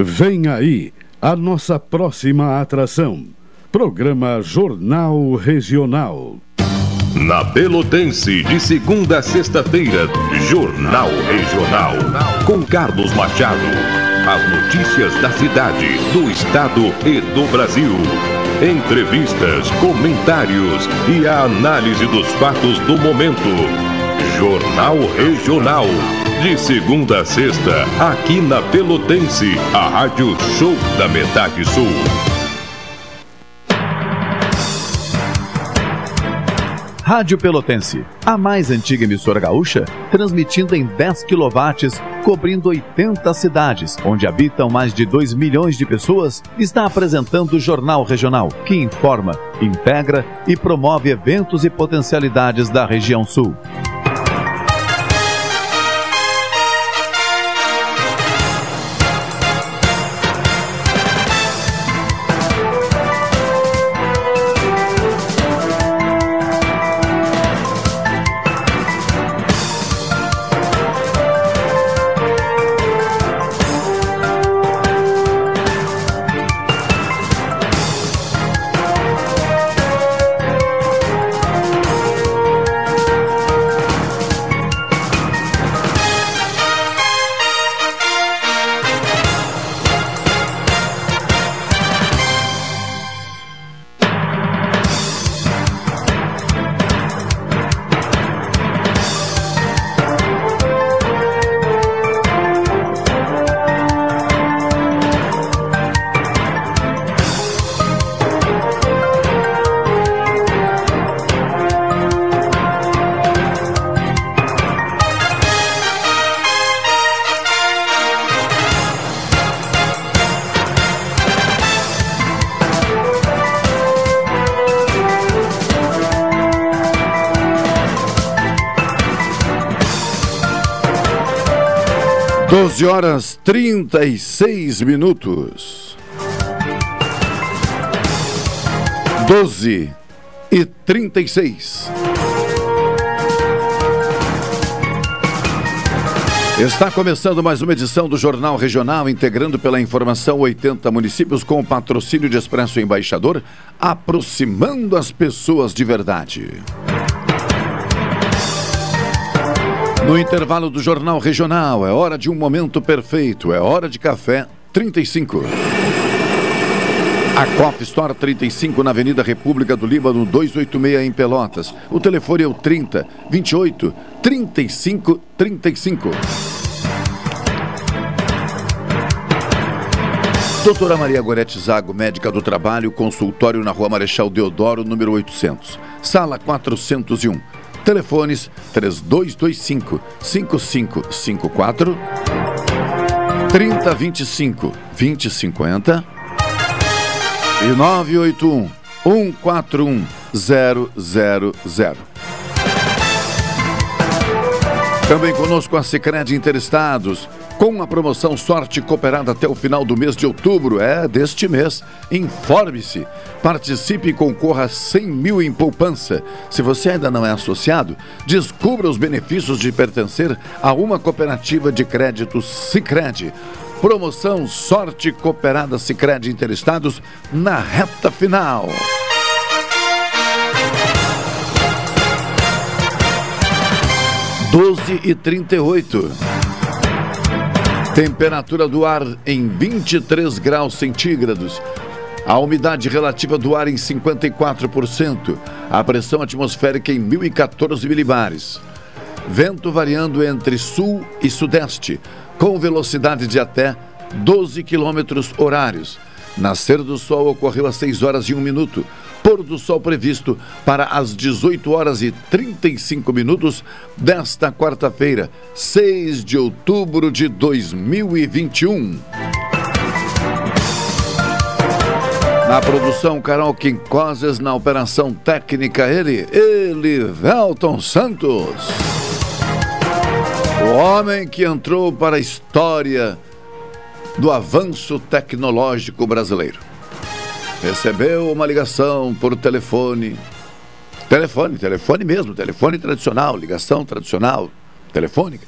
Vem aí a nossa próxima atração. Programa Jornal Regional. Na Pelotense, de segunda a sexta-feira, Jornal Regional. Com Carlos Machado. As notícias da cidade, do estado e do Brasil. Entrevistas, comentários e a análise dos fatos do momento. Jornal Regional. De segunda a sexta, aqui na Pelotense, a Rádio Show da Metade Sul. Rádio Pelotense, a mais antiga emissora gaúcha, transmitindo em 10 kW, cobrindo 80 cidades, onde habitam mais de 2 milhões de pessoas, está apresentando o Jornal Regional, que informa, integra e promove eventos e potencialidades da região sul. 12 horas 36 minutos. 12 e 36. Está começando mais uma edição do Jornal Regional, integrando pela informação 80 municípios com o patrocínio de Expresso Embaixador, aproximando as pessoas de verdade. No intervalo do Jornal Regional, é hora de um momento perfeito, é hora de café 35. A Cop Store 35 na Avenida República do Líbano 286 em Pelotas. O telefone é o 30 28 35 35. Doutora Maria Gorete Zago, médica do trabalho, consultório na Rua Marechal Deodoro, número 800, sala 401. Telefones 3225 5554 3025 2050 e 981 141 000. Também conosco a Sicredi Interestados, com a promoção Sorte Cooperada até o final do mês de outubro, é deste mês. Informe-se, participe e concorra a 100 mil em poupança. Se você ainda não é associado, descubra os benefícios de pertencer a uma cooperativa de crédito Sicredi. Promoção Sorte Cooperada Sicredi Interestados na reta final. 12 e 38. Temperatura do ar em 23 graus centígrados. A umidade relativa do ar em 54%. A pressão atmosférica em 1014 milibares. Vento variando entre sul e sudeste, com velocidade de até 12 quilômetros horários. Nascer do sol ocorreu às 6 horas e 1 minuto pôr do sol previsto para as 18 horas e 35 minutos desta quarta-feira, 6 de outubro de 2021. Na produção, Carol Quincoses, na operação técnica, ele, ele, Velton Santos. O homem que entrou para a história do avanço tecnológico brasileiro recebeu uma ligação por telefone. Telefone, telefone mesmo, telefone tradicional, ligação tradicional, telefônica,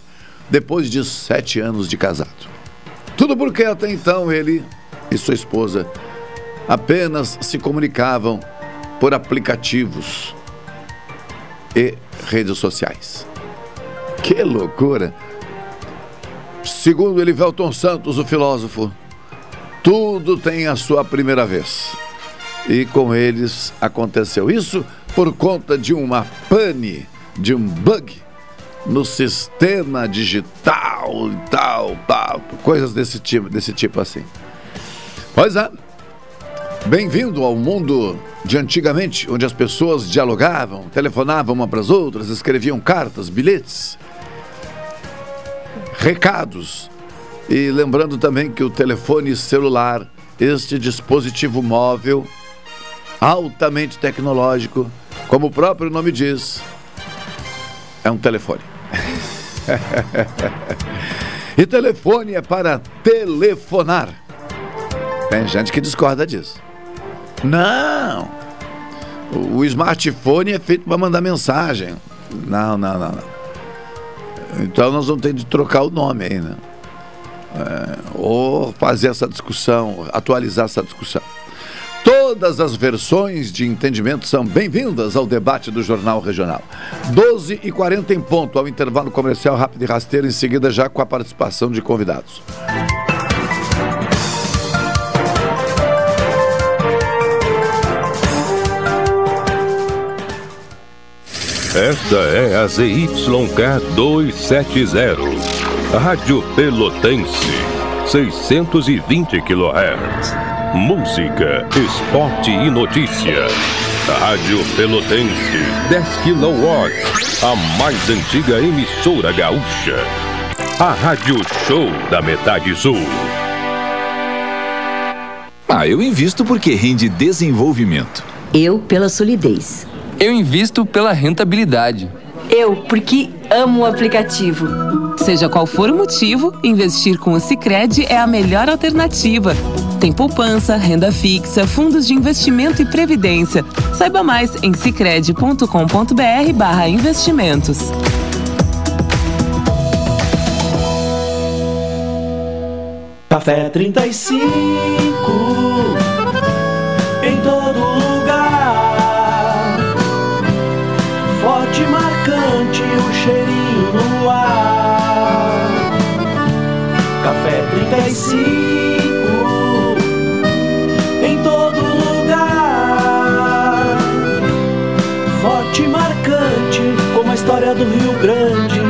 depois de sete anos de casado. Tudo porque até então ele e sua esposa apenas se comunicavam por aplicativos e redes sociais. Que loucura! Segundo Elivelton Santos, o filósofo, tudo tem a sua primeira vez. E com eles aconteceu isso por conta de uma pane, de um bug no sistema digital e tal, tal, coisas desse tipo, desse tipo assim. Pois é. Bem-vindo ao mundo de antigamente, onde as pessoas dialogavam, telefonavam uma para as outras, escreviam cartas, bilhetes, recados. E lembrando também que o telefone celular, este dispositivo móvel, altamente tecnológico, como o próprio nome diz, é um telefone. e telefone é para telefonar. Tem gente que discorda disso. Não! O smartphone é feito para mandar mensagem. Não, não, não, não. Então nós vamos ter de trocar o nome aí, né? É, ou fazer essa discussão, atualizar essa discussão. Todas as versões de entendimento são bem-vindas ao debate do Jornal Regional. 12 e 40 em ponto, ao intervalo comercial rápido e rasteiro, em seguida já com a participação de convidados. Esta é a ZYK 270, Rádio Pelotense, 620 kHz. Música, esporte e notícia. Rádio Pelotense, 10 kW, a mais antiga emissora gaúcha. A Rádio Show da Metade Sul. Ah, eu invisto porque rende desenvolvimento. Eu pela solidez. Eu invisto pela rentabilidade. Eu, porque amo o aplicativo. Seja qual for o motivo, investir com o Sicredi é a melhor alternativa. Tem poupança, renda fixa, fundos de investimento e previdência. Saiba mais em sicredi.com.br/barra investimentos. Café 35 Café 35 em todo lugar. Forte e marcante como a história do Rio Grande.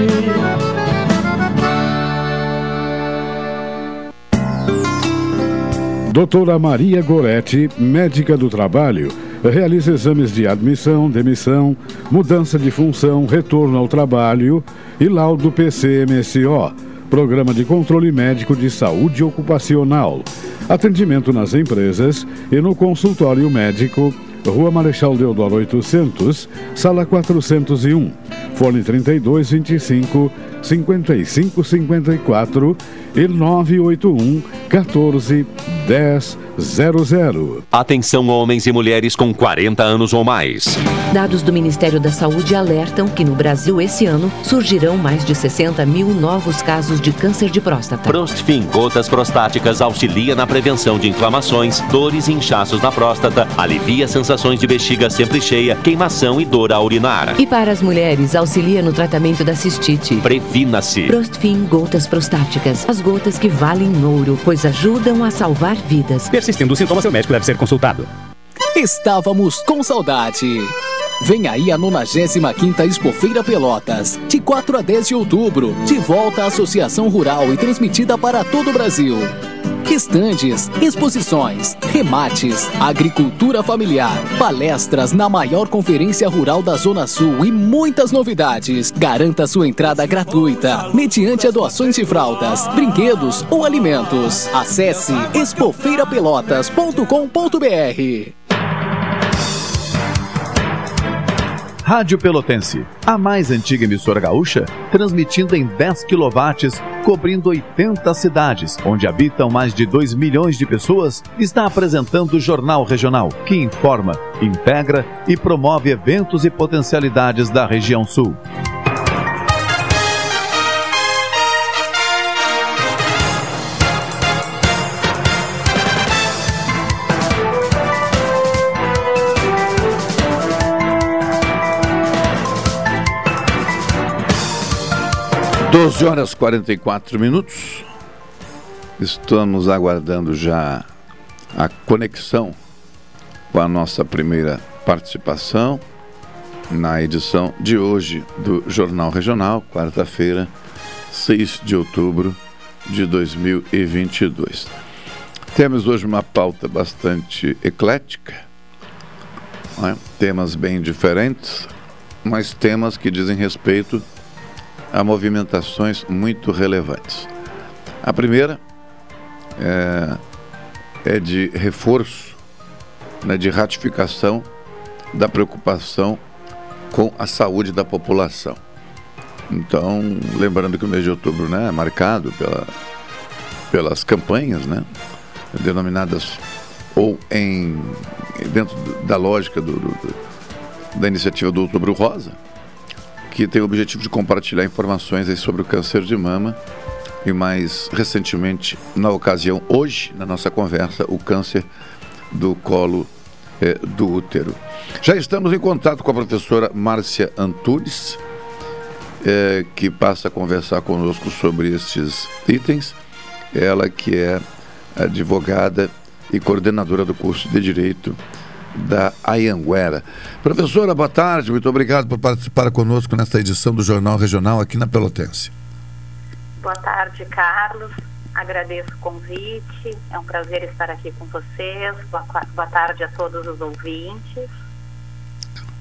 Doutora Maria Goretti, médica do trabalho, realiza exames de admissão, demissão, mudança de função, retorno ao trabalho e laudo PCMSO, Programa de Controle Médico de Saúde Ocupacional. Atendimento nas empresas e no consultório médico, Rua Marechal Deodoro 800, Sala 401, Fone 3225 5554 e 981 14 10 00. Atenção homens e mulheres com 40 anos ou mais. Dados do Ministério da Saúde alertam que no Brasil esse ano surgirão mais de 60 mil novos casos de câncer de próstata. Prostfin Gotas Prostáticas auxilia na prevenção de inflamações, dores e inchaços na próstata, alivia sensações de bexiga sempre cheia, queimação e dor ao urinar. E para as mulheres, auxilia no tratamento da cistite. Previna-se. Prostfin Gotas Prostáticas. As gotas que valem ouro, pois ajudam a salvar vidas. Persistindo os sintomas, seu médico deve ser consultado. Estávamos com saudade. Vem aí a 95ª Expofeira Pelotas, de 4 a 10 de outubro, de volta à Associação Rural e transmitida para todo o Brasil. Estandes, exposições, remates, agricultura familiar, palestras na maior conferência rural da Zona Sul e muitas novidades. Garanta sua entrada gratuita, mediante a doações de fraldas, brinquedos ou alimentos. Acesse expofeirapelotas.com.br. Rádio Pelotense, a mais antiga emissora gaúcha, transmitindo em 10 kW, cobrindo 80 cidades, onde habitam mais de 2 milhões de pessoas, está apresentando o Jornal Regional, que informa, integra e promove eventos e potencialidades da região sul. 12 horas 44 minutos. Estamos aguardando já a conexão com a nossa primeira participação na edição de hoje do Jornal Regional, quarta-feira, 6 de outubro de 2022. Temos hoje uma pauta bastante eclética, é? temas bem diferentes, mas temas que dizem respeito a movimentações muito relevantes. A primeira é, é de reforço, né, de ratificação da preocupação com a saúde da população. Então, lembrando que o mês de outubro né, é marcado pela, pelas campanhas, né, denominadas ou em dentro da lógica do, do, da iniciativa do Outubro Rosa, que tem o objetivo de compartilhar informações sobre o câncer de mama e mais recentemente, na ocasião, hoje, na nossa conversa, o câncer do colo eh, do útero. Já estamos em contato com a professora Márcia Antunes, eh, que passa a conversar conosco sobre estes itens. Ela que é advogada e coordenadora do curso de Direito da Ayanguera. Professora, boa tarde, muito obrigado por participar conosco nesta edição do Jornal Regional aqui na Pelotense. Boa tarde, Carlos. Agradeço o convite. É um prazer estar aqui com vocês. Boa, boa tarde a todos os ouvintes.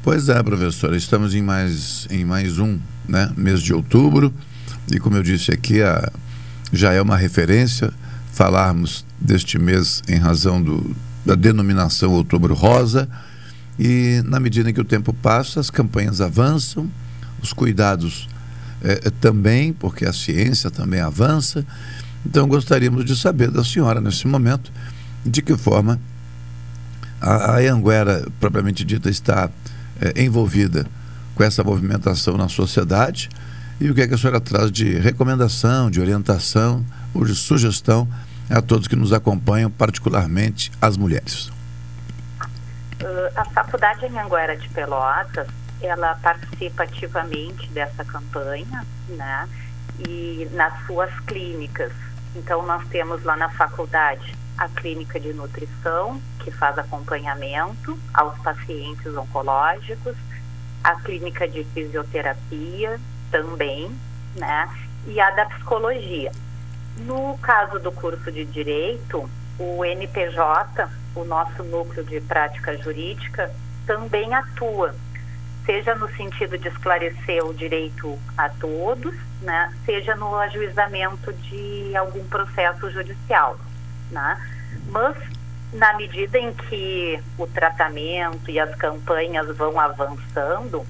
Pois é, professora. Estamos em mais, em mais um né, mês de outubro. E como eu disse aqui, a, já é uma referência falarmos deste mês em razão do, da denominação Outubro Rosa. E na medida em que o tempo passa, as campanhas avançam, os cuidados é, também, porque a ciência também avança. Então, gostaríamos de saber da senhora, nesse momento, de que forma a, a Anguera, propriamente dita, está é, envolvida com essa movimentação na sociedade e o que, é que a senhora traz de recomendação, de orientação ou de sugestão a todos que nos acompanham, particularmente as mulheres. Uh, a Faculdade Anhanguera de Pelotas ela participa ativamente dessa campanha, né? E nas suas clínicas. Então nós temos lá na faculdade a clínica de nutrição, que faz acompanhamento aos pacientes oncológicos, a clínica de fisioterapia também, né? E a da psicologia. No caso do curso de direito, o NPJ, o nosso núcleo de prática jurídica, também atua seja no sentido de esclarecer o direito a todos, né, seja no ajuizamento de algum processo judicial, né? Mas na medida em que o tratamento e as campanhas vão avançando,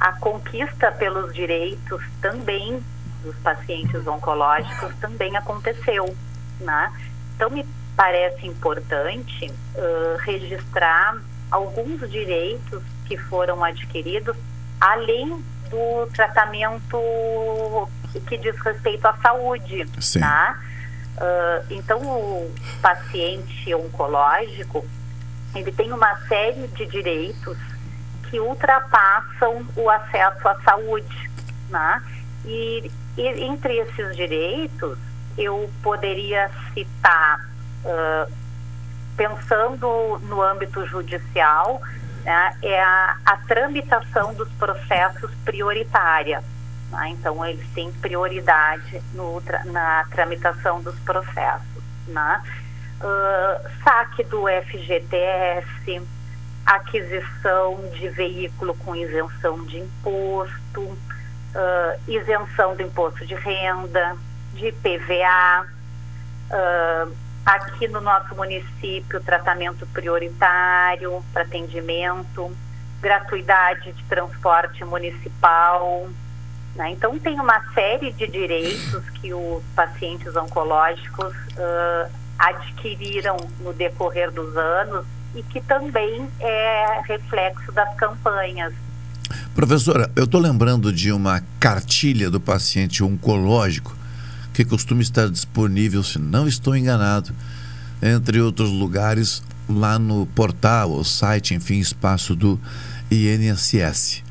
a conquista pelos direitos também dos pacientes oncológicos também aconteceu, né? Então me parece importante uh, registrar alguns direitos que foram adquiridos, além do tratamento que diz respeito à saúde, Sim. tá? Uh, então, o paciente oncológico, ele tem uma série de direitos que ultrapassam o acesso à saúde, né? E, e entre esses direitos, eu poderia citar, uh, pensando no âmbito judicial, né, é a, a, tramitação dos processos prioritária. Né? Então, eles têm prioridade no, na tramitação dos processos. Né? Uh, saque do FGTS, aquisição de veículo com isenção de imposto, uh, isenção do imposto de renda, de PVA. Uh, Aqui no nosso município, tratamento prioritário para atendimento, gratuidade de transporte municipal. Né? Então, tem uma série de direitos que os pacientes oncológicos uh, adquiriram no decorrer dos anos e que também é reflexo das campanhas. Professora, eu estou lembrando de uma cartilha do paciente oncológico que costuma estar disponível, se não estou enganado, entre outros lugares, lá no portal, ou site, enfim, espaço do INSS.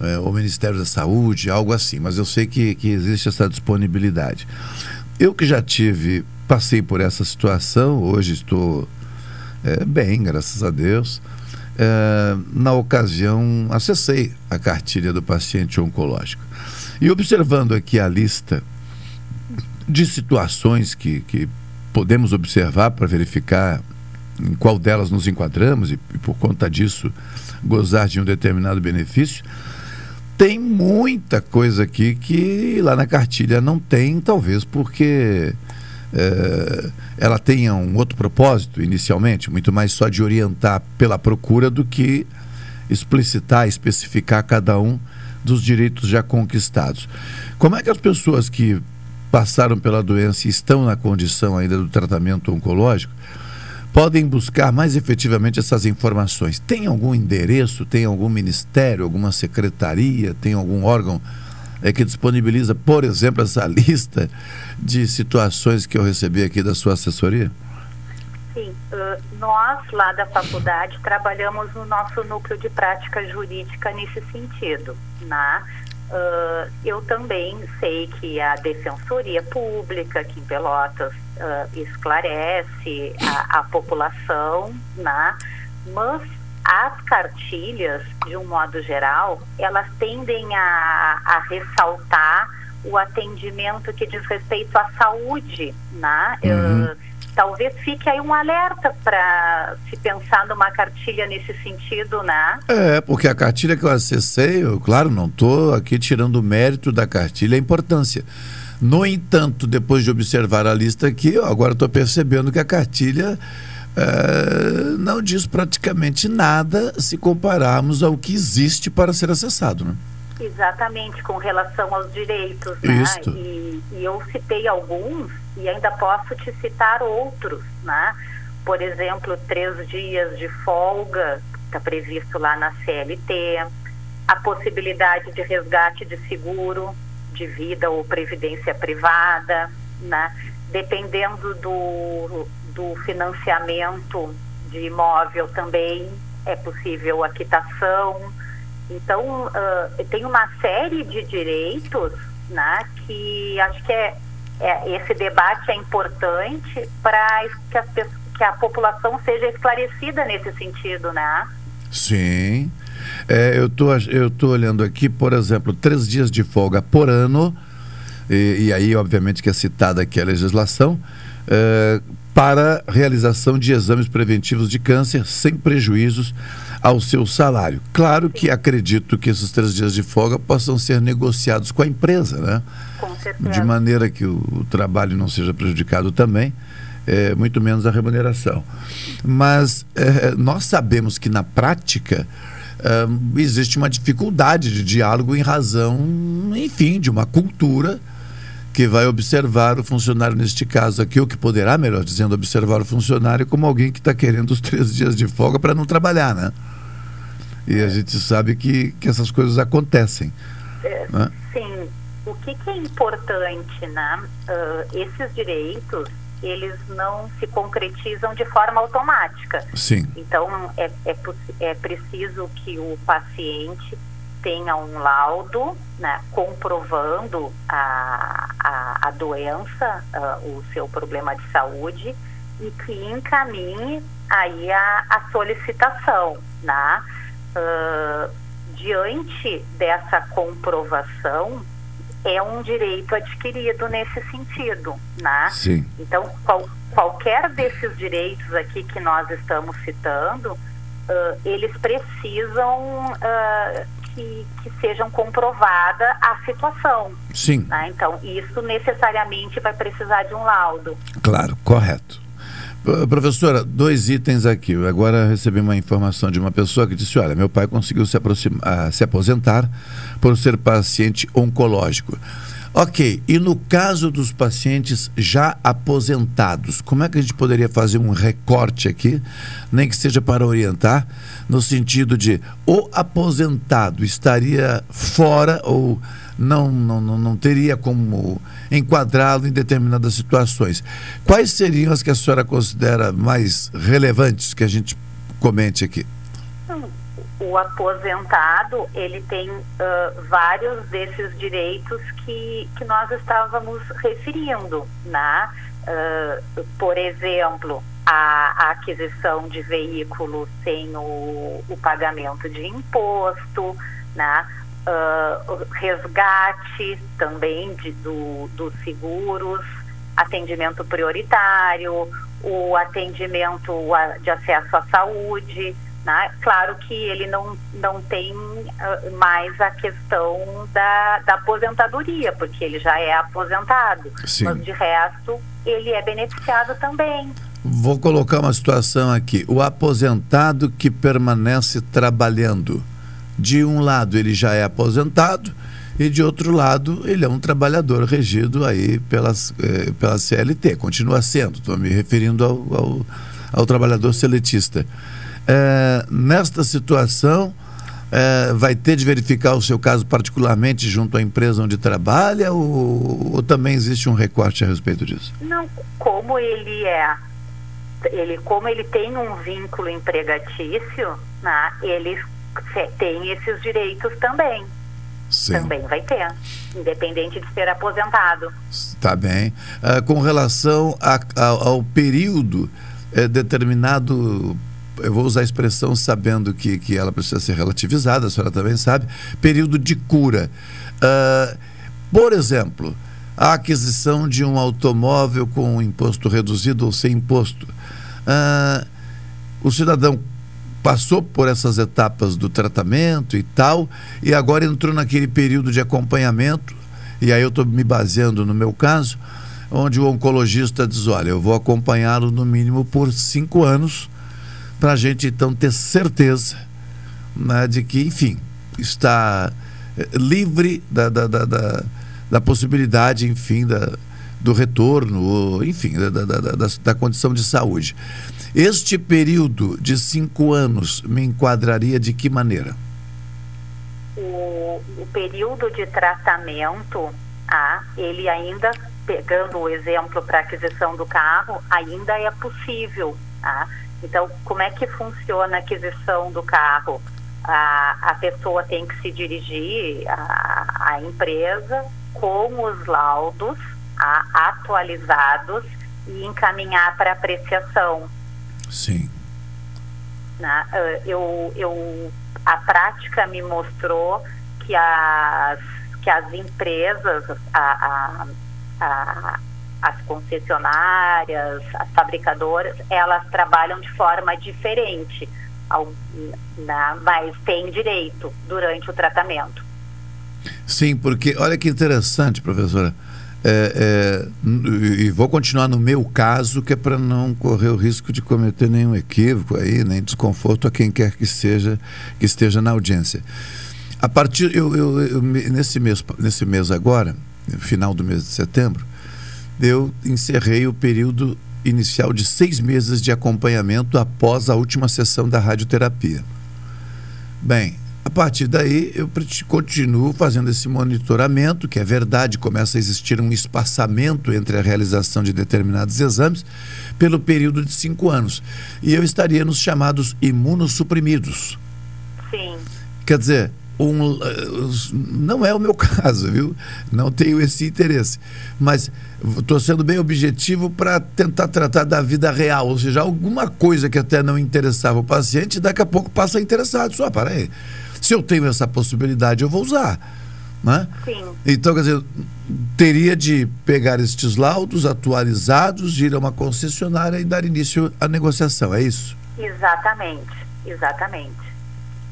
é, o Ministério da Saúde, algo assim, mas eu sei que, que existe essa disponibilidade. Eu que já tive, passei por essa situação, hoje estou é, bem, graças a Deus. É, na ocasião, acessei a cartilha do paciente oncológico. E observando aqui a lista de situações que, que podemos observar para verificar em qual delas nos enquadramos e, e, por conta disso gozar de um determinado benefício, tem muita coisa aqui que lá na cartilha não tem, talvez porque é, ela tenha um outro propósito inicialmente, muito mais só de orientar pela procura do que explicitar, especificar cada um dos direitos já conquistados. Como é que as pessoas que passaram pela doença e estão na condição ainda do tratamento oncológico podem buscar mais efetivamente essas informações? Tem algum endereço, tem algum ministério, alguma secretaria, tem algum órgão é, que disponibiliza, por exemplo, essa lista de situações que eu recebi aqui da sua assessoria? Sim, uh, nós lá da faculdade trabalhamos no nosso núcleo de prática jurídica nesse sentido, né? Uh, eu também sei que a Defensoria Pública aqui em Pelotas uh, esclarece a, a, população, né? mas as cartilhas, de um modo geral, elas tendem a, a ressaltar o atendimento que diz respeito à saúde, né? Uhum. Uh, talvez fique aí um alerta para se pensar numa cartilha nesse sentido, né? É, porque a cartilha que eu acessei, eu, claro, não estou aqui tirando o mérito da cartilha, a importância. No entanto, depois de observar a lista aqui, agora estou percebendo que a cartilha é, não diz praticamente nada se compararmos ao que existe para ser acessado, né? Exatamente, com relação aos direitos, né? E, e eu citei alguns e ainda posso te citar outros, né? Por exemplo, três dias de folga, está previsto lá na CLT, a possibilidade de resgate de seguro de vida ou previdência privada, né? Dependendo do, do financiamento de imóvel também é possível a quitação. Então, uh, tem uma série de direitos né, que acho que é, é esse debate é importante para que, que a população seja esclarecida nesse sentido, né? Sim. É, eu tô, eu tô olhando aqui, por exemplo, três dias de folga por ano, e, e aí, obviamente, que é citada aqui a legislação, é, para realização de exames preventivos de câncer sem prejuízos ao seu salário. Claro que acredito que esses três dias de folga possam ser negociados com a empresa, né? Com certeza. De maneira que o, o trabalho não seja prejudicado também, é, muito menos a remuneração. Mas é, nós sabemos que na prática é, existe uma dificuldade de diálogo em razão, enfim, de uma cultura que vai observar o funcionário neste caso aqui, ou que poderá, melhor dizendo, observar o funcionário como alguém que está querendo os três dias de folga para não trabalhar, né? E a gente sabe que, que essas coisas acontecem. É, né? Sim. O que, que, é importante, né? Uh, esses direitos, eles não se concretizam de forma automática. Sim. Então, é, é, é preciso que o paciente tenha um laudo né, comprovando a, a, a doença, uh, o seu problema de saúde e que encaminhe aí a, a solicitação, né? Uh, diante dessa comprovação é um direito adquirido nesse sentido, né? Sim. Então qual, qualquer desses direitos aqui que nós estamos citando, uh, eles precisam uh, que, que sejam comprovada a situação. Sim. Né? Então, isso necessariamente vai precisar de um laudo. Claro, correto. Professora, dois itens aqui. Agora recebi uma informação de uma pessoa que disse: Olha, meu pai conseguiu se, aproximar, se aposentar por ser paciente oncológico. Ok, e no caso dos pacientes já aposentados, como é que a gente poderia fazer um recorte aqui, nem que seja para orientar, no sentido de o aposentado estaria fora ou não, não, não, teria como enquadrá-lo em determinadas situações. Quais seriam as que a senhora considera mais relevantes que a gente comente aqui? O aposentado ele tem uh, vários desses direitos que, que nós estávamos referindo, né? Uh, por exemplo, a, a, aquisição de veículos sem o, o pagamento de imposto, né? Uh, resgate também de, do, dos seguros, atendimento prioritário, o atendimento de acesso à saúde, né? Claro que ele não, não tem uh, mais a questão da, da aposentadoria, porque ele já é aposentado. Sim. Mas de resto, ele é beneficiado também. Vou colocar uma situação aqui. O aposentado que permanece trabalhando. De um lado, ele já é aposentado, e de outro lado, ele é um trabalhador regido aí pelas, eh, pela CLT, continua sendo, estou me referindo ao, ao, ao trabalhador seletista. É, nesta situação, é, vai ter de verificar o seu caso particularmente junto à empresa onde trabalha ou, ou, também existe um recorte a respeito disso? Não, como ele é, ele, como ele tem um vínculo empregatício, né, ele tem esses direitos também. Sim. Também vai ter, independente de ser aposentado. Está bem. Uh, com relação a, a, ao período é, determinado eu vou usar a expressão sabendo que, que ela precisa ser relativizada, a senhora também sabe, período de cura. Uh, por exemplo, a aquisição de um automóvel com imposto reduzido ou sem imposto. Uh, o cidadão passou por essas etapas do tratamento e tal, e agora entrou naquele período de acompanhamento, e aí eu estou me baseando no meu caso, onde o oncologista diz: olha, eu vou acompanhá-lo no mínimo por cinco anos para a gente então ter certeza né, de que, enfim, está eh, livre da, da, da, da, da possibilidade, enfim, da, do retorno, enfim, da, da, da, da, condição de saúde. Este período de cinco anos me enquadraria de que maneira? O, o período de tratamento, ah, ele ainda, pegando o exemplo para aquisição do carro, ainda é possível. Ah, então, como é que funciona a aquisição do carro? A, a pessoa tem que se dirigir à, à empresa com os laudos a, atualizados e encaminhar para apreciação. Sim. Na, eh, eu, eu, a prática me mostrou que as, que as empresas, a, a, a as concessionárias, as fabricadoras, elas trabalham de forma diferente, ao, na, mas têm direito durante o tratamento. Sim, porque olha que interessante, professora. É, é, e vou continuar no meu caso, que é para não correr o risco de cometer nenhum equívoco aí, nem desconforto a quem quer que seja que esteja na audiência. A partir eu, eu, eu nesse mês nesse mês agora, final do mês de setembro, eu encerrei o período inicial de seis meses de acompanhamento após a última sessão da radioterapia. Bem, a partir daí eu continuo fazendo esse monitoramento, que é verdade, começa a existir um espaçamento entre a realização de determinados exames pelo período de cinco anos. E eu estaria nos chamados imunossuprimidos. Sim. Quer dizer, um, eh, não é o meu caso, viu? Não tenho esse interesse. Mas estou sendo bem objetivo para tentar tratar da vida real, ou seja, alguma coisa que até não interessava o paciente, daqui a pouco passa a interessar. Só, para aí. Se eu tenho essa possibilidade, eu vou usar. Né? Sim. Então, quer dizer, teria de pegar estes laudos atualizados, ir a uma concessionária e dar início à negociação, é isso? Exatamente, exatamente.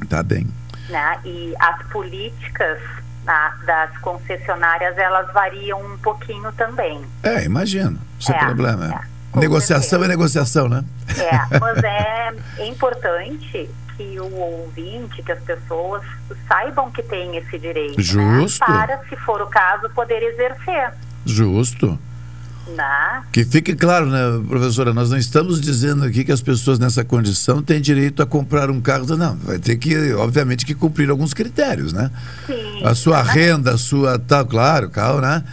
Tá bem. Né? E as políticas né, das concessionárias, elas variam um pouquinho também. É, imagino, sem é, problema. É, negociação certeza. é negociação, né? É, mas é, é importante que o ouvinte, que as pessoas saibam que tem esse direito. Né, Justo. Né? Para, se for o caso, poder exercer. Justo. Que fique claro, né, professora, nós não estamos dizendo aqui que as pessoas nessa condição têm direito a comprar um carro. Não, vai ter que, obviamente, que cumprir alguns critérios, né? Sim. A sua renda, a sua. Tá, claro, calma, né?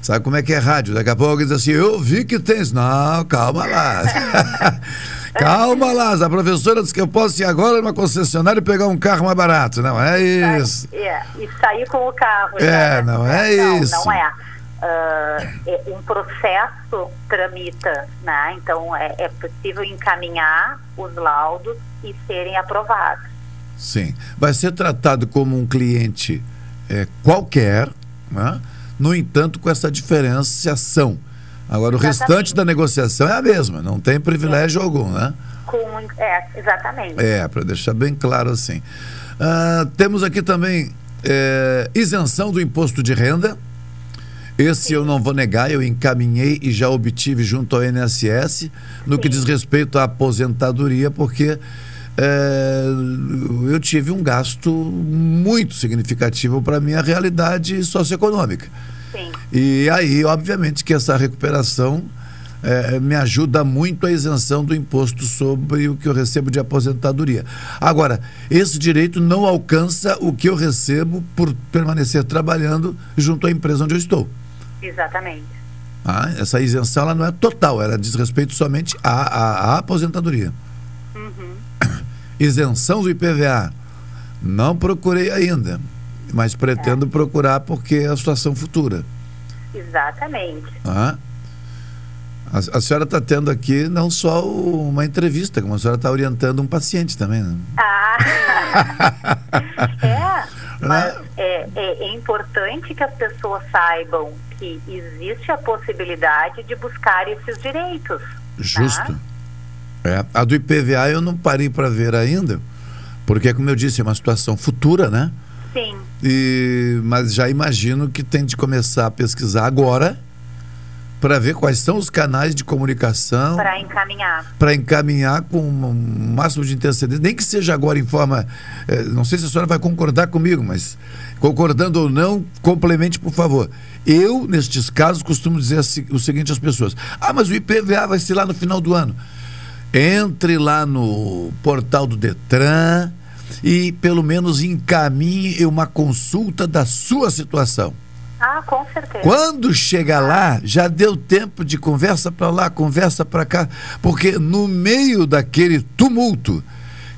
Sabe como é que é rádio? Daqui a pouco diz assim, eu vi que tens. Não, calma lá. Calma, Lázaro. A professora disse que eu posso ir agora numa concessionária e pegar um carro mais barato. Não é isso. É, e sair com o carro. É, né? não é não, isso. Não é. É, um processo tramita, né? Então é, é possível encaminhar os laudos e serem aprovados. Sim. Vai ser tratado como um cliente é, qualquer, né? no entanto, com essa diferenciação. Agora, o Exatamente. restante da negociação é a mesma, não tem privilégio algum, né? Com, é, exatamente. É, para deixar bem claro assim. Ah, temos aqui também é, isenção do imposto de renda. Esse eu não vou negar, eu encaminhei e já obtive junto ao INSS no que diz respeito à aposentadoria, porque é, eu tive um gasto muito significativo para a minha realidade socioeconômica. Sim. E aí, obviamente, que essa recuperação eh, me ajuda muito a isenção do imposto sobre o que eu recebo de aposentadoria. Agora, esse direito não alcança o que eu recebo por permanecer trabalhando junto à empresa onde eu estou. Exatamente. Ah, essa isenção ela não é total, ela diz respeito somente à, à- à aposentadoria. Uhum. Isenção do IPVA. Não procurei ainda, mas pretendo procurar porque é a situação futura. Exatamente. Ah. A, a senhora está tendo aqui não só o- uma entrevista, como a senhora está orientando um paciente também. Né? Ah, é, mas é, é, é importante que as pessoas saibam que existe a possibilidade de buscar esses direitos. Justo. É, a do IPVA eu não parei para ver ainda, porque, como eu disse, é uma situação futura, né? Sim, E, mas já imagino que tem de começar a pesquisar agora para ver quais são os canais de comunicação para encaminhar. para encaminhar com um máximo de antecedência, nem que seja agora em forma. eh, não sei se a senhora vai concordar comigo, mas concordando ou não, complemente, por favor. Eu, nestes casos, costumo dizer o seguinte às pessoas: ah, mas o IPVA vai ser lá no final do ano. Entre lá no portal do Detran e pelo menos encaminhe uma consulta da sua situação. Ah, com certeza. Quando chega lá, já deu tempo de conversa para lá, conversa para cá, porque no meio daquele tumulto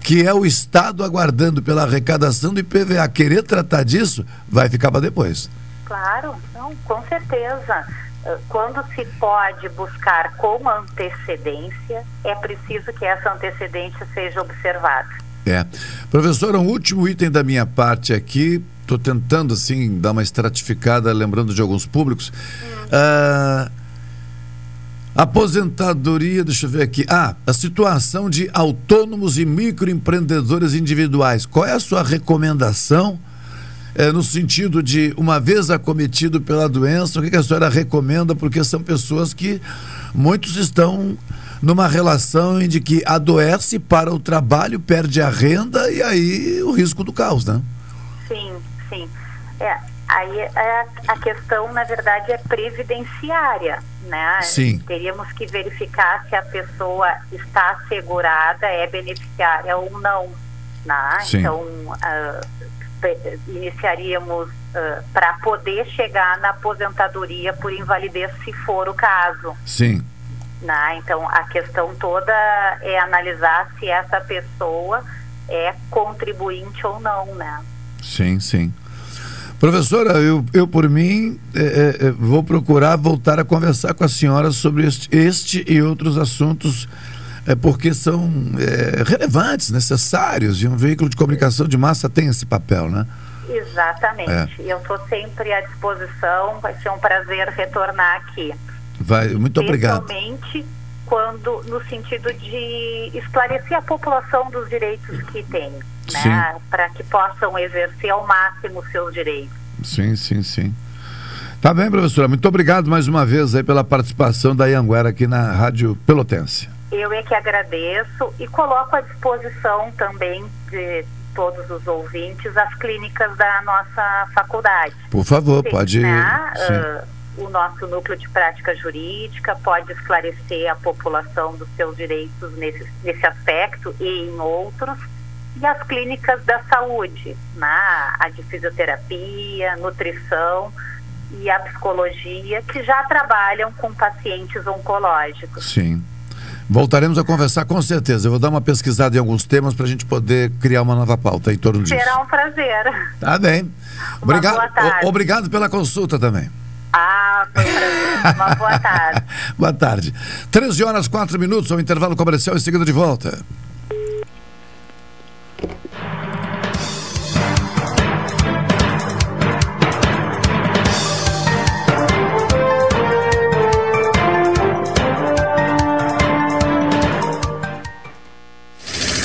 que é o Estado aguardando pela arrecadação do IPVA querer tratar disso, vai ficar para depois. Claro, não, com certeza. Ah, Quando se pode buscar com antecedência, é preciso que essa antecedência seja observada. É. Professora, um último item da minha parte aqui, estou tentando assim dar uma estratificada, lembrando de alguns públicos. Ah, aposentadoria, deixa eu ver aqui. Ah, a situação de autônomos e microempreendedores individuais. Qual é a sua recomendação? eh, no sentido de, uma vez acometido pela doença, o que, que a senhora recomenda? Porque são pessoas que muitos estão numa relação em que adoece para o trabalho, perde a renda e aí o risco do caos, né? Sim, sim. É, aí é, a questão, na verdade, é previdenciária, né? Sim. Teríamos que verificar se a pessoa está assegurada, é beneficiária ou não, né? Sim. Então, ah, pe- iniciaríamos para poder chegar na aposentadoria por invalidez, se for o caso. Sim. Né? Então, a questão toda é analisar se essa pessoa é contribuinte ou não, né? Sim, sim. Professora, eu, eu por mim eh, eh, eh, vou procurar voltar a conversar com a senhora sobre este, este e outros assuntos, eh, porque são eh, relevantes, necessários, e um veículo de comunicação de massa tem esse papel, né? Exatamente. E Eu estou sempre à disposição, vai ser um prazer retornar aqui. Vai, muito obrigado. Especialmente quando, no sentido de esclarecer a população dos direitos que tem, né? Para que possam exercer ao máximo os seus direitos. Sim, sim, sim. Tá bem, professora. Muito obrigado mais uma vez aí pela participação da Ianguera aqui na Rádio Pelotense. Eu é que agradeço e coloco à disposição também de todos os ouvintes as clínicas da nossa faculdade. Por favor, Sim, pode. né? sim. Ah, o nosso núcleo de prática jurídica pode esclarecer a população dos seus direitos nesse, nesse aspecto e em outros. E as clínicas da saúde, né? a de fisioterapia, nutrição e a psicologia, que já trabalham com pacientes oncológicos. Sim. Voltaremos a conversar com certeza. Eu vou dar uma pesquisada em alguns temas para a gente poder criar uma nova pauta em torno disso. Será um prazer. Tá bem. Obrigado, boa tarde. o- obrigado pela consulta também. Ah, foi um prazer. Uma boa tarde. Boa tarde. 13 horas 4 minutos, ao intervalo comercial em seguida de volta.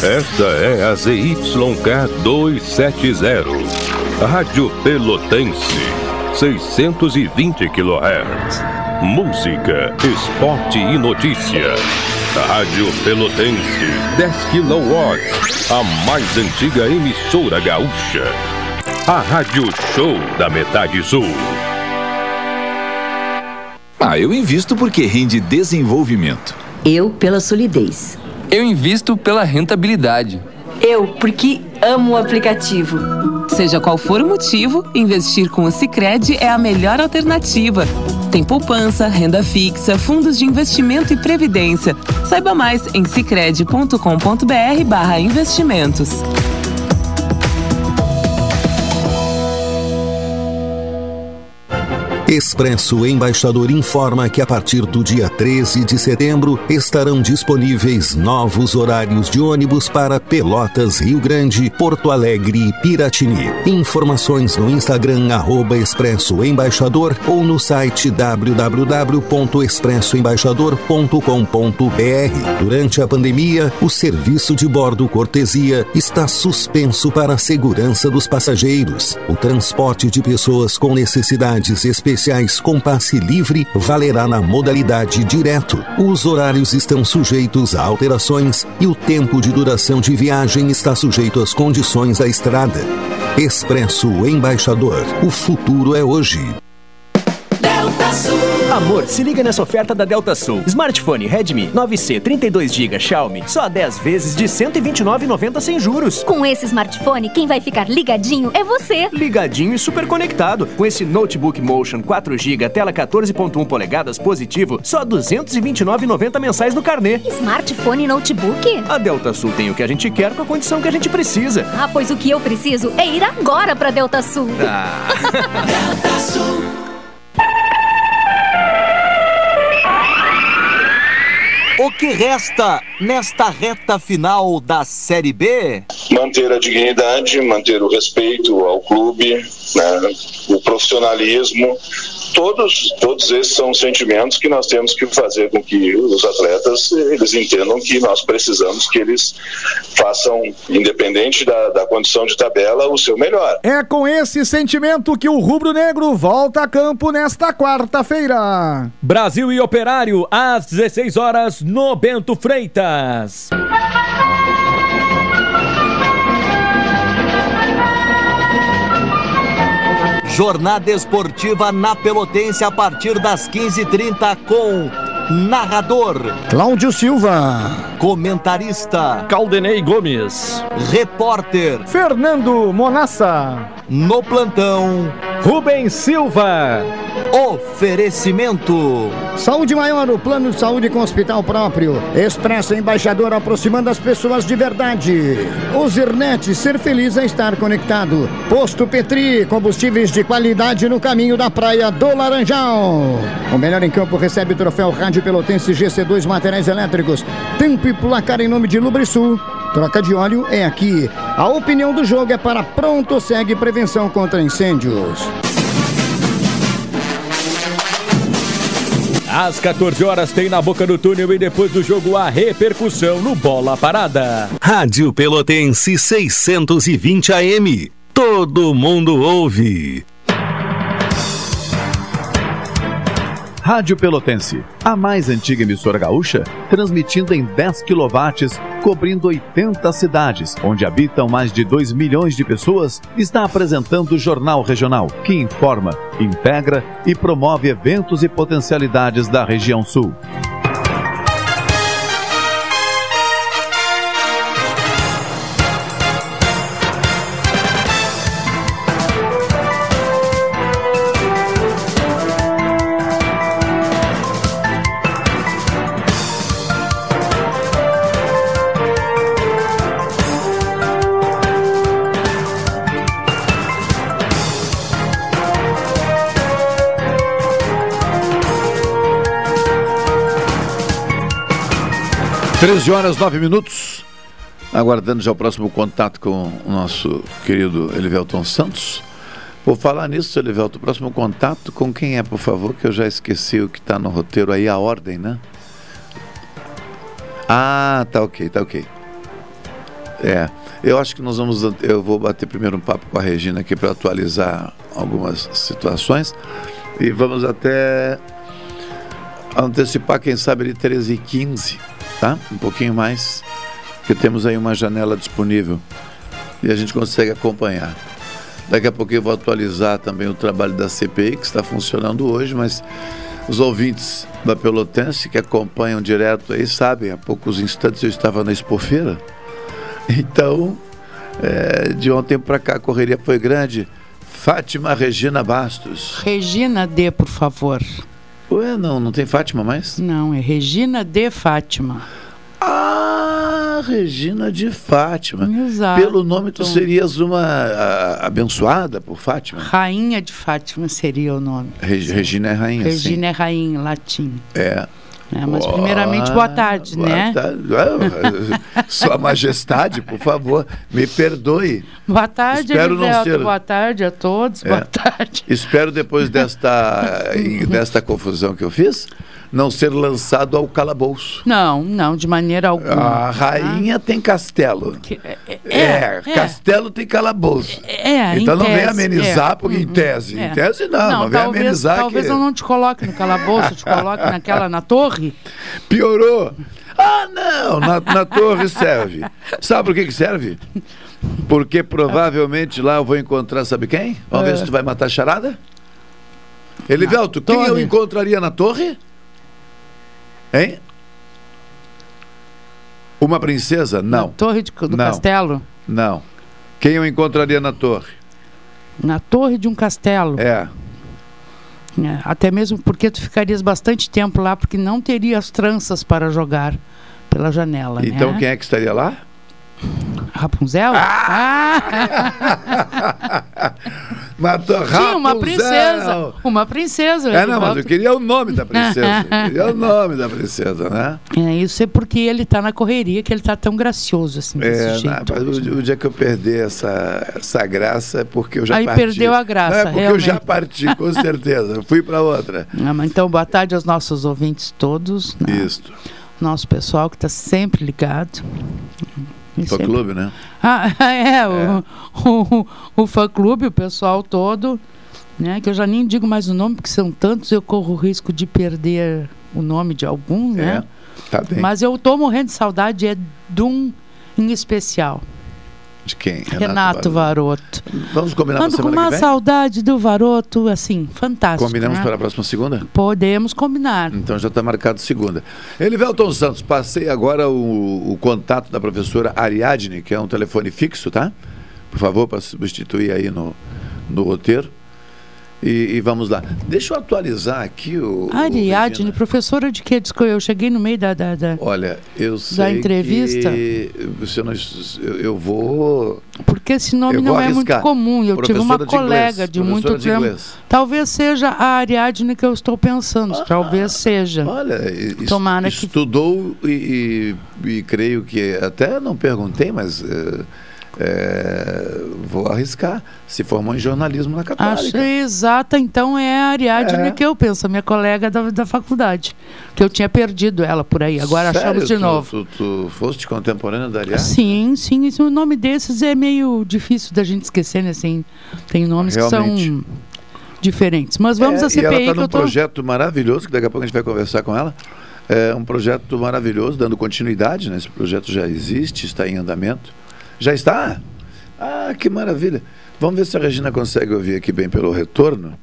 Esta é a ZYK 270, Rádio Pelotense, 620 kHz. Música, esporte e notícia. Rádio Pelotense, 10 kW, a mais antiga emissora gaúcha. A Rádio Show da Metade Sul. Ah, eu invisto porque rende desenvolvimento. Eu pela solidez. Eu invisto pela rentabilidade. Eu porque amo o aplicativo. Seja qual for o motivo, investir com o Sicredi é a melhor alternativa. Tem poupança, renda fixa, fundos de investimento e previdência. Saiba mais em sicredi.com.br/barra Expresso Embaixador informa que a partir do dia 13 de setembro estarão disponíveis novos horários de ônibus para Pelotas, Rio Grande, Porto Alegre e Piratini. Informações no Instagram arroba Expresso Embaixador ou no site www.expressoembaixador.com.br. Durante a pandemia, o serviço de bordo cortesia está suspenso para a segurança dos passageiros. O transporte de pessoas com necessidades especiais com passe livre valerá na modalidade direto. Os horários estão sujeitos a alterações e o tempo de duração de viagem está sujeito às condições da estrada. Expresso Embaixador. O futuro é hoje. Delta Sul. Amor, se liga nessa oferta da Delta Sul. Smartphone Redmi 9C 32GB Xiaomi, só 10 vezes de R$ 129,90 sem juros. Com esse smartphone, quem vai ficar ligadinho é você. Ligadinho e super conectado. Com esse notebook Motion 4GB, tela 14.1 polegadas positivo, só R$ 229,90 mensais no carnê. Smartphone e notebook? A Delta Sul tem o que a gente quer com a condição que a gente precisa. Ah, pois o que eu preciso é ir agora pra Delta Sul. Ah. Delta Sul. O que resta nesta reta final da Série B? manter a dignidade, manter o respeito ao clube, né, o profissionalismo. Todos, todos esses são sentimentos que nós temos que fazer com que os atletas eles entendam que nós precisamos que eles façam, independente da, da condição de tabela, o seu melhor. É com esse sentimento que o Rubro Negro volta a campo nesta quarta-feira. Brasil e Operário, às 16 horas, no Bento Freitas. Jornada esportiva na Pelotense a partir das 15h30 com narrador Cláudio Silva, comentarista Caldenei Gomes, repórter Fernando Monassa, no plantão Rubens Silva. Oferecimento Saúde Maior, o plano de saúde com hospital próprio. Expresso Embaixador aproximando as pessoas de verdade. Ozirnet, ser feliz é estar conectado. Posto Petri, combustíveis de qualidade no caminho da praia do Laranjal. O melhor em campo recebe o troféu Rádio Pelotense GC2 Materiais Elétricos. Tempo e placar em nome de Lubrisul. Troca de óleo é aqui. A opinião do jogo é para Pronto Segue Prevenção contra Incêndios. Às 14 horas tem na boca do túnel e depois do jogo a repercussão no Bola Parada. Rádio Pelotense 620 AM. Todo mundo ouve. Rádio Pelotense, a mais antiga emissora gaúcha, transmitindo em 10 kW, cobrindo 80 cidades, onde habitam mais de 2 milhões de pessoas, está apresentando o Jornal Regional, que informa, integra e promove eventos e potencialidades da região sul. 13 horas 9 minutos. Aguardando já o próximo contato com o nosso querido Elivelton Santos. Vou falar nisso, Elivelton. O próximo contato com quem é, por favor? Que eu já esqueci o que está no roteiro aí, a ordem, né? Ah, tá ok, tá ok. É, eu acho que nós vamos. Eu vou bater primeiro um papo com a Regina aqui para atualizar algumas situações. E vamos até antecipar, quem sabe, ali 13 e 15, tá? Um pouquinho mais, que temos aí uma janela disponível e a gente consegue acompanhar. Daqui a pouco eu vou atualizar também o trabalho da CPI, que está funcionando hoje, mas os ouvintes da Pelotense que acompanham direto aí sabem, há poucos instantes eu estava na Expofeira. Então, é, de ontem para cá a correria foi grande. Fátima Regina Bastos. Regina D, por favor. Ué, não, não tem Fátima mais? Não, é Regina D. Fátima. Ah, Regina de Fátima. Exato. Pelo nome tu serias uma a, abençoada por Fátima? Rainha de Fátima seria o nome. Reg, Regina é rainha, Regina sim. é rainha em latim. É. É, mas primeiramente, boa tarde, boa né? Tarde. Sua Majestade, por favor, me perdoe. Boa tarde, Espero não ser- Boa tarde a todos. É. Boa tarde. Espero depois desta, desta confusão que eu fiz, não ser lançado ao calabouço. Não, não, de maneira alguma. A rainha tem castelo. é, É, é. castelo tem calabouço. É, então em não vem amenizar, é. porque em Uhum, tese, é. em tese não, não, vem talvez, amenizar Talvez que eu não te coloque no calabouço, eu te coloque naquela, na torre. piorou. Ah, não, na, na torre serve. Sabe por que, que serve? Porque provavelmente lá eu vou encontrar, sabe quem? Vamos ver É. se tu vai matar a charada. Elivelto, quem eu encontraria na torre? Hein? Uma princesa? Não. Torre de- do Não. castelo. Não. Quem eu encontraria na torre? Na torre de um castelo. É. É, até mesmo porque tu ficarias bastante tempo lá, porque não teria as tranças para jogar pela janela, Então né? quem é que estaria lá? Rapunzel? Ah! Matou Tinha uma Rapunzel. princesa. Uma princesa. É, não, mas eu queria o nome da princesa. Eu queria o nome da princesa, né? É, isso é porque ele tá na correria, que ele tá tão gracioso assim, desse É, jeito. não, o, o dia que eu perder essa, essa graça é porque eu já Aí parti. perdeu a graça, Não, é porque eu já realmente. parti, com certeza. Eu fui para outra. Ah, mas Então, boa tarde aos nossos ouvintes todos. né? Isso. Nosso pessoal que está sempre ligado. E Fã clube, né? Ah, é, O, o, o fã-clube, o pessoal todo, né? Que eu já nem digo mais o nome, porque são tantos, eu corro o risco de perder o nome de algum, né? É, tá bem. Mas eu tô morrendo de saudade, é de um em especial. De quem? Renato, Varoto. Vamos combinar Ando com uma saudade do Varoto, assim, fantástico. Combinamos né? para a próxima segunda? Podemos combinar. Então já está marcado segunda. Elivelton Santos, passei agora o, o contato da professora Ariadne, que é um telefone fixo, tá? Por favor, para substituir aí no, no roteiro. E, e vamos lá. Deixa eu atualizar aqui o. o Ariadne, professora de quê? Desculpa, Eu cheguei no meio da. da, da- Olha, eu sei entrevista? que você não, eu, eu vou. Porque esse nome Eu não vou é muito arriscar. comum. Eu tive uma de colega inglês, de muito de tempo. inglês. Talvez seja a Ariadne que eu estou pensando. Talvez seja. Olha, Tomara que- estudou e, e- e creio que até não perguntei, mas eh, eh, vou arriscar. Se formou em jornalismo na Católica. Acho exata, então é a Ariadne É. que eu penso, a minha colega da, da faculdade. Que eu tinha perdido ela por aí. Agora Sério? achamos de Tu- novo. Tu, tu foste contemporânea da Ariadne? Sim, sim. Isso, o nome desses é meio difícil da gente esquecer, né? Assim, tem nomes que Realmente. são diferentes. Mas vamos É, à E ela CPI está que num tô... projeto maravilhoso, que daqui a pouco a gente vai conversar com ela. É um projeto maravilhoso, dando continuidade, né? Esse projeto já existe, está em andamento. Já está? Ah, que maravilha. Vamos ver se a Regina consegue ouvir aqui bem pelo retorno.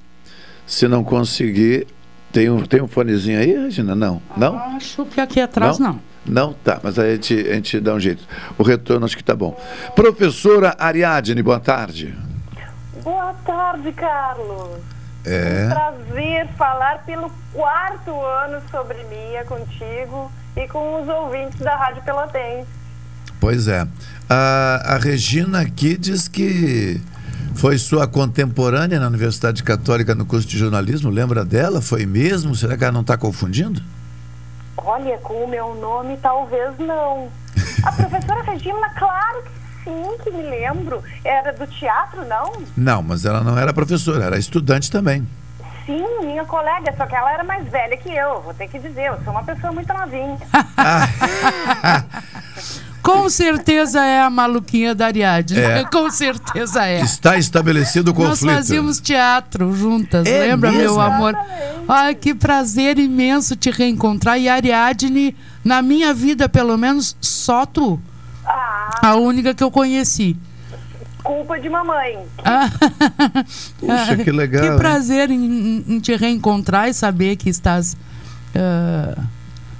Se não conseguir, tem um, tem um fonezinho aí, Regina? Não. Não? Acho que aqui atrás não. Não? Tá, mas aí a gente, a gente dá um jeito. O retorno acho que tá bom. Professora Ariadne, boa tarde. Boa tarde, Carlos. É. Prazer falar pelo quarto ano sobre Mia contigo e com os ouvintes da Rádio Pelotense. Pois é. A, a Regina aqui diz que foi sua contemporânea na Universidade Católica no curso de jornalismo. Lembra dela? Foi mesmo? Será que ela não está confundindo? Olha, com o meu nome, talvez não. A professora Regina, claro que sim, que me lembro. Era do teatro, não? Não, mas ela não era professora, era estudante também. Sim, minha colega, só que ela era mais velha que eu. Vou ter que dizer, eu sou uma pessoa muito novinha. Com certeza é a maluquinha da Ariadne. É. Com certeza é. Está estabelecido o Nós conflito. fazíamos teatro juntas, É lembra, mesmo? meu amor? Ai, que prazer imenso te reencontrar. E Ariadne, na minha vida, pelo menos, só tu. A única que eu conheci. Culpa de mamãe. Puxa, que legal, Que prazer em, em- te reencontrar e saber que estás ah,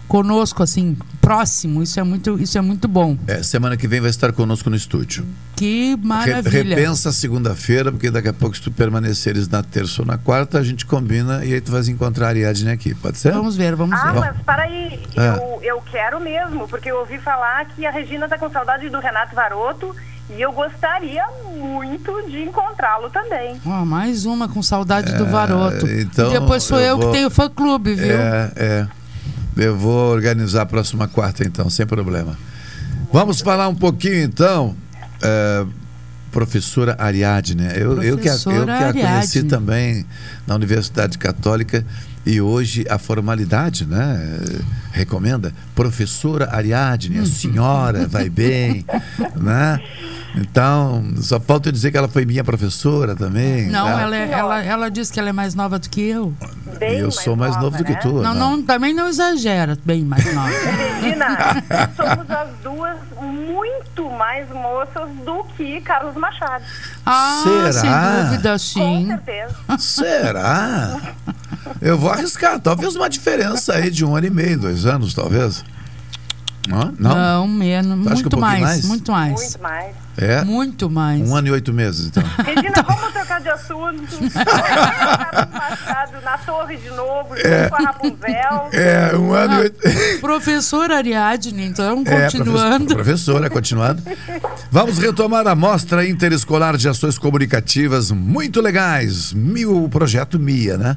conosco, assim, próximo. Isso é muito, isso é muito bom. É, semana que vem vai estar conosco no estúdio. Que Re- maravilha. repensa segunda-feira, porque daqui a pouco, se tu permaneceres na terça ou na quarta, a gente combina e aí tu vais encontrar a Ariadne aqui, pode ser? Vamos ver, vamos Ah, ver. mas para aí, É. eu, eu quero mesmo, porque eu ouvi falar que a Regina tá com saudade do Renato Varoto e eu gostaria muito de encontrá-lo também. Ó, mais uma com saudade do Varoto. então e depois sou eu eu, vou- que tenho fã-clube, viu? É, é. Eu vou organizar a próxima quarta, então, sem problema. Vamos falar um pouquinho, então, é, professora Ariadne. Eu, eu que, a, eu que Professora a conheci também na Universidade Católica e hoje a formalidade, né? Recomenda. Professora Ariadne, a senhora vai bem, né? Então, só falta eu dizer que ela foi minha professora também. Não, tá? ela, é- ela, ela disse que ela é mais nova do que eu. eu sou mais novo do que tu. Não, né? não, também não exagera, bem mais nova. Regina, somos as duas muito mais moças do que Carlos Machado. Ah, Será? sem dúvida, sim. Com certeza. Será? Eu vou arriscar. Talvez uma diferença aí de um ano e meio, dois anos, talvez. Não? Não? Não, menos, muito um mais, mais? muito mais. Muito mais. É? Muito mais. Um ano e oito meses, então. Regina, vamos trocar de assunto. Machado na torre de novo, É. com a Rapunzel. É, um ano e oito. Professor Ariadne, então, É, continuando. Professora, continuando. Vamos retomar a mostra interescolar de ações comunicativas muito legais. Mil, o projeto MIA, né?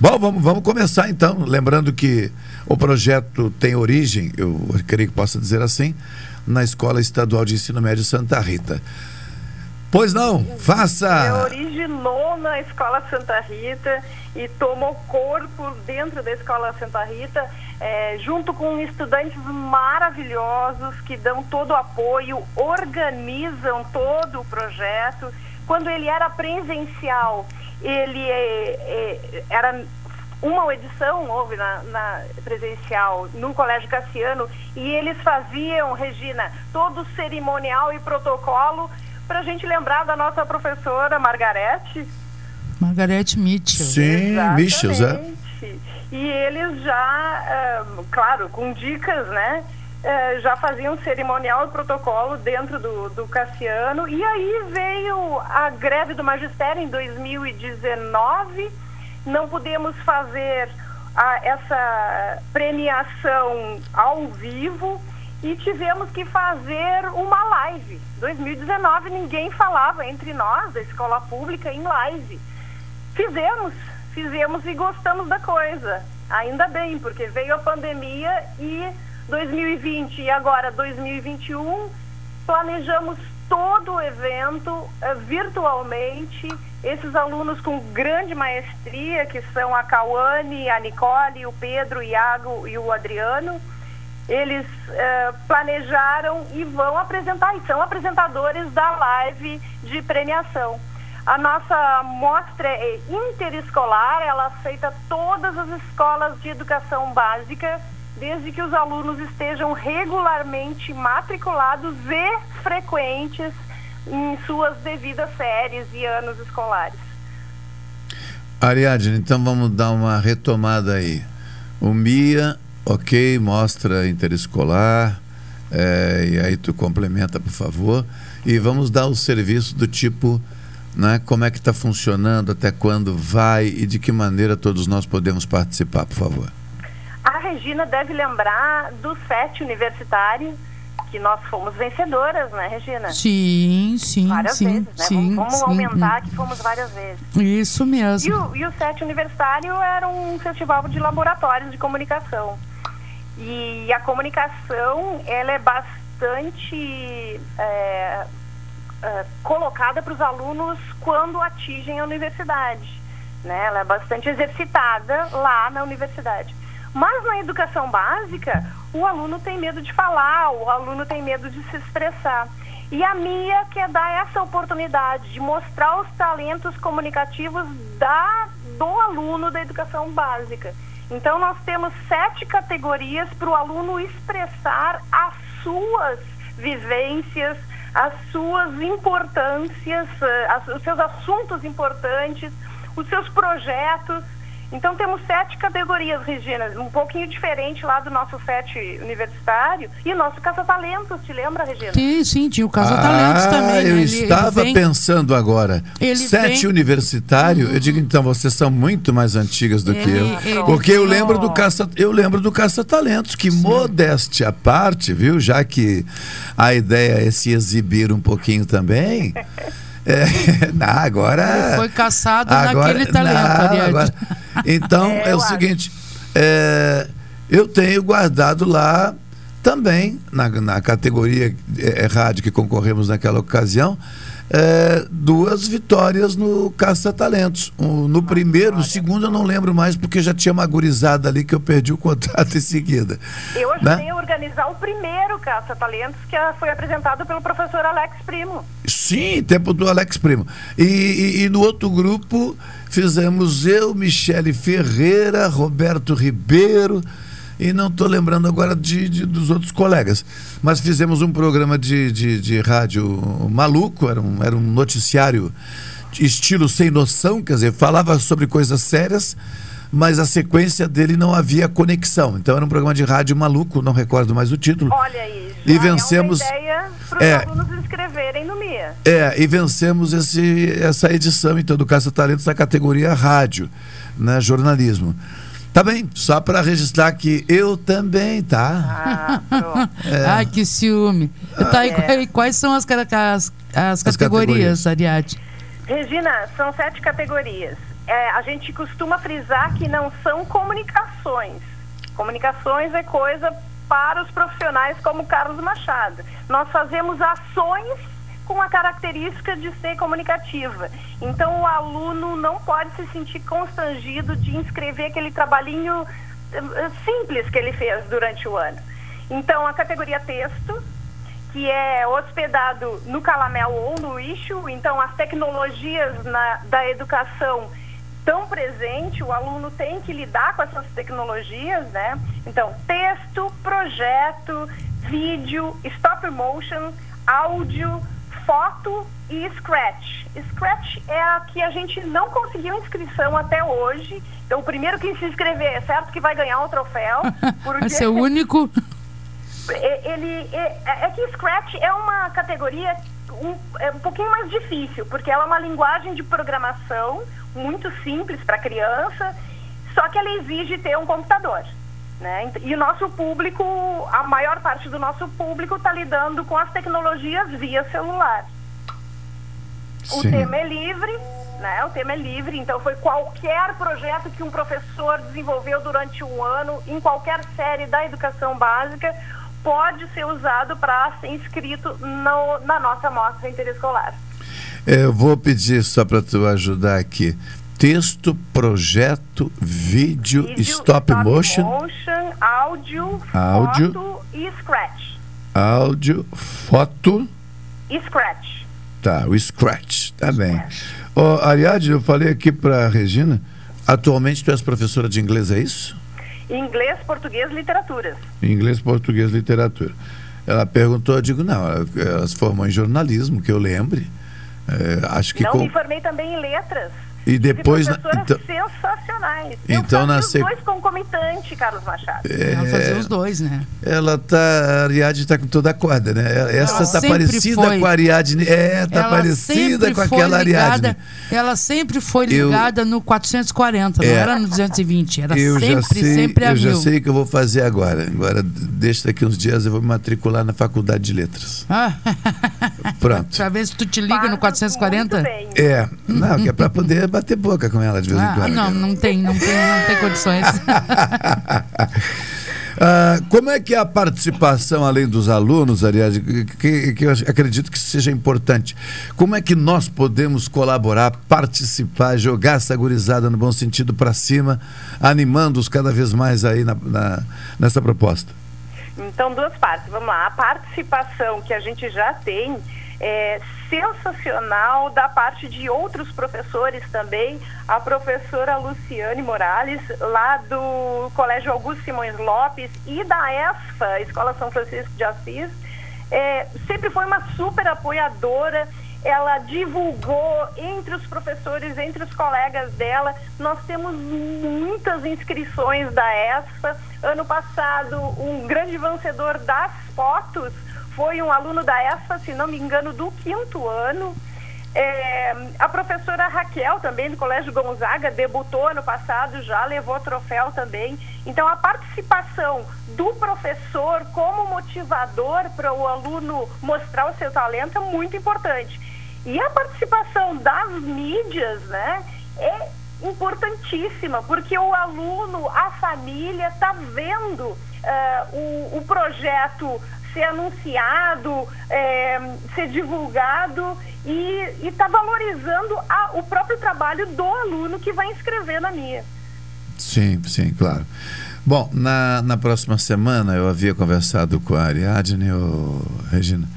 Bom, vamos, vamos começar então. Lembrando que o projeto tem origem, eu creio que possa dizer assim, na Escola Estadual de Ensino Médio Santa Rita. Pois não, faça. originou na Escola Santa Rita e tomou corpo dentro da Escola Santa Rita, eh, junto com estudantes maravilhosos que dão todo o apoio, organizam todo o projeto. Quando ele era presencial, ele eh, eh, era uma edição houve na, na presencial no Colégio Cassiano e eles faziam, Regina, todo o cerimonial e protocolo para a gente lembrar da nossa professora Margarete. Margarete Mitchell. Sim, Michels, é. Exatamente. E eles já, claro, com dicas, né? já faziam cerimonial e protocolo dentro do, do Cassiano. E aí veio a greve do magistério em 2019. Não pudemos fazer a- essa premiação ao vivo e tivemos que fazer uma live. 2019 ninguém falava entre nós da escola pública em live. Fizemos, fizemos e gostamos da coisa. Ainda bem, porque veio a pandemia e 2020 e agora 2021 planejamos todo o evento eh, virtualmente. Esses alunos com grande maestria, que são a Cauane, a Nicole, o Pedro, o Iago e o Adriano, eles eh, planejaram e vão apresentar, e são apresentadores da live de premiação. A nossa mostra é interescolar, ela aceita todas as escolas de educação básica, desde que os alunos estejam regularmente matriculados e frequentes em suas devidas séries e anos escolares. Ariadne, então vamos dar uma retomada aí. O MIA, ok, mostra interescolar, é, e aí tu complementa, por favor. E vamos dar o serviço do tipo, né, como é que está funcionando, até quando vai e de que maneira todos nós podemos participar, por favor. A Regina deve lembrar do SET universitário, que nós fomos vencedoras, né, Regina? Sim, sim, Várias sim, vezes, né? sim. vamos vamos sim. aumentar que fomos várias vezes. Isso E mesmo. o, e o SET Universitário era um festival de laboratórios de comunicação. E a comunicação, ela é bastante é, é, colocada para os alunos quando atingem a universidade. Né? Ela é bastante exercitada lá na universidade. Mas na educação básica, o aluno tem medo de falar, o aluno tem medo de se expressar. E a MIA quer dar essa oportunidade de mostrar os talentos comunicativos da, do aluno da educação básica. Então, nós temos sete categorias para o aluno expressar as suas vivências, as suas importâncias, eh, as, os seus assuntos importantes, os seus projetos. Então temos sete categorias, Regina, um pouquinho diferente lá do nosso FET universitário e o nosso Caça-Talentos, te lembra, Regina? Sim, sim, tinha o Caça-Talentos ah, também. né? Eu Ele- estava ele vem- pensando agora. Ele Sete vem- universitário, eu digo então, vocês são muito mais antigas do que Ele- eu. ele- Porque eu lembro do caça, eu lembro do caça-talentos, que modéstia à parte, viu? Já que a ideia é se exibir um pouquinho também. É, não, agora. Ele foi caçado agora- naquele talento, não, Ariadne. agora- Então, é, o seguinte: é, eu tenho guardado lá também, na, na categoria é, rádio que concorremos naquela ocasião, é, duas vitórias no Caça-Talentos. Um, no primeiro, no segundo eu não lembro mais, porque já tinha uma gurizada ali que eu perdi o contrato em seguida. Eu né? ajudei a organizar o primeiro Caça-Talentos que ah, foi apresentado pelo professor Alex Primo. Sim, tempo do Alex Primo. E, e- e no outro grupo fizemos eu, Michele Ferreira, Roberto Ribeiro, e não estou lembrando agora de, de- dos outros colegas. Mas fizemos um programa de, de, de rádio maluco, era um, era um noticiário estilo sem noção, quer dizer, falava sobre coisas sérias. Mas a sequência dele não havia conexão. Então era um programa de rádio maluco, não recordo mais o título. Olha aí, E vencemos- é uma ideia para os É. alunos inscreverem no MIA. É, e vencemos esse, essa edição, então, do Caça Talentos na categoria rádio, né, jornalismo. Tá bem, só para registrar que eu também, tá? É. Ai, que ciúme. Tá, e É. e quais são as, as, as categorias, categorias. Ariadne? Regina, são sete categorias. É, a gente costuma frisar que não são comunicações. Comunicações é coisa para os profissionais como Carlos Machado. Nós fazemos ações com a característica de ser comunicativa. Então, o aluno não pode se sentir constrangido de inscrever aquele trabalhinho eh, eh, simples que ele fez durante o ano. Então, a categoria texto, que é hospedado no Calamel ou no Issue, então as tecnologias na- da educação estão presentes, o aluno tem que lidar com essas tecnologias, né? Então, texto, projeto, vídeo, stop motion, áudio, foto e Scratch. Scratch é a que a gente não conseguiu inscrição até hoje. Então, o primeiro que se inscrever é certo que vai ganhar um troféu. Vai ser o único. é- ele é, é que Scratch é uma categoria um, é um pouquinho mais difícil, porque ela é uma linguagem de programação muito simples para criança, só que ela exige ter um computador. Né? E o nosso público, a maior parte do nosso público está lidando com as tecnologias via celular. O Sim. tema é livre, né? O tema é livre, então foi qualquer projeto que um professor desenvolveu durante um ano, em qualquer série da educação básica, pode ser usado para ser inscrito no- na nossa amostra interescolar. Eu vou pedir só para tu ajudar aqui. Texto, projeto, vídeo, Vídeo, stop, motion, motion, áudio, Áudio. foto e scratch. áudio, foto. E scratch. Tá, o Scratch, tá bem. Ô, Ariadne, eu falei aqui para Regina, atualmente tu és professora de inglês, é isso? Inglês, português, literaturas. Inglês, português, literatura. Ela perguntou, eu digo, não, ela, ela se formou em jornalismo, que eu lembre. É, acho que Não com... me formei também em letras. E depois, na- professoras então- sensacionais. Então, eu na fazia sec- os dois concomitantes, Carlos Machado. É, fazia os dois, né? Ela tá, a Ariadne tá com toda a corda, né? Essa Ela tá parecida foi. com a Ariadne. É, tá Ela parecida com aquela ligada- Ariadne. Ela sempre foi Eu- ligada no 440, não É. era no 220. Era eu sempre, já sei, sempre a eu já mil. sei o que eu vou fazer agora. Agora, deixa daqui uns dias, eu vou me matricular na faculdade de letras. Ah, Pronto. pra ver se tu te liga no 440. É, não, que é pra poder bater boca com ela de vez em Ah, quando. não, não tem, não tem, não tem condições. Ah, como é que é a participação, além dos alunos, aliás, que, que eu acredito que seja importante? Como é que nós podemos colaborar, participar, jogar essa gurizada no bom sentido para cima, animando-os cada vez mais aí na, na, nessa proposta? Então, duas partes. Vamos lá. A participação que a gente já tem é sensacional da parte de outros professores também. A professora Luciane Morales, lá do Colégio Augusto Simões Lopes e da ESFA, Escola São Francisco de Assis, é, sempre foi uma super apoiadora ela divulgou entre os professores, entre os colegas dela. Nós temos muitas inscrições da ESFA. Ano passado, um grande vencedor das fotos foi um aluno da ESFA, se não me engano, do quinto ano. É, a professora Raquel, também do Colégio Gonzaga, debutou ano passado, já levou troféu também. Então, a participação do professor como motivador para o aluno mostrar o seu talento é muito importante. E a participação das mídias, né, é importantíssima, porque o aluno, a família está vendo uh, o, o projeto ser anunciado, é, ser divulgado e está valorizando a, o próprio trabalho do aluno que vai inscrever na minha. Sim, sim, claro. Bom, na, na próxima semana eu havia conversado com a Ariadne, o Regina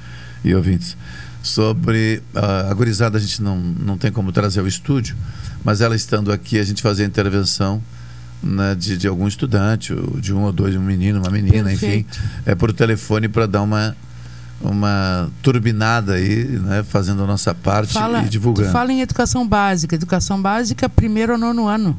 e ouvintes, sobre uh, a gurizada a gente não, não tem como trazer ao estúdio, mas ela estando aqui a gente fazia intervenção né, de, de algum estudante, de um ou dois, um menino, uma menina, Perfeito. enfim, é por telefone para dar uma uma turbinada aí, né, fazendo a nossa parte fala, e divulgando. fala em educação básica, educação básica primeiro ou nono ano.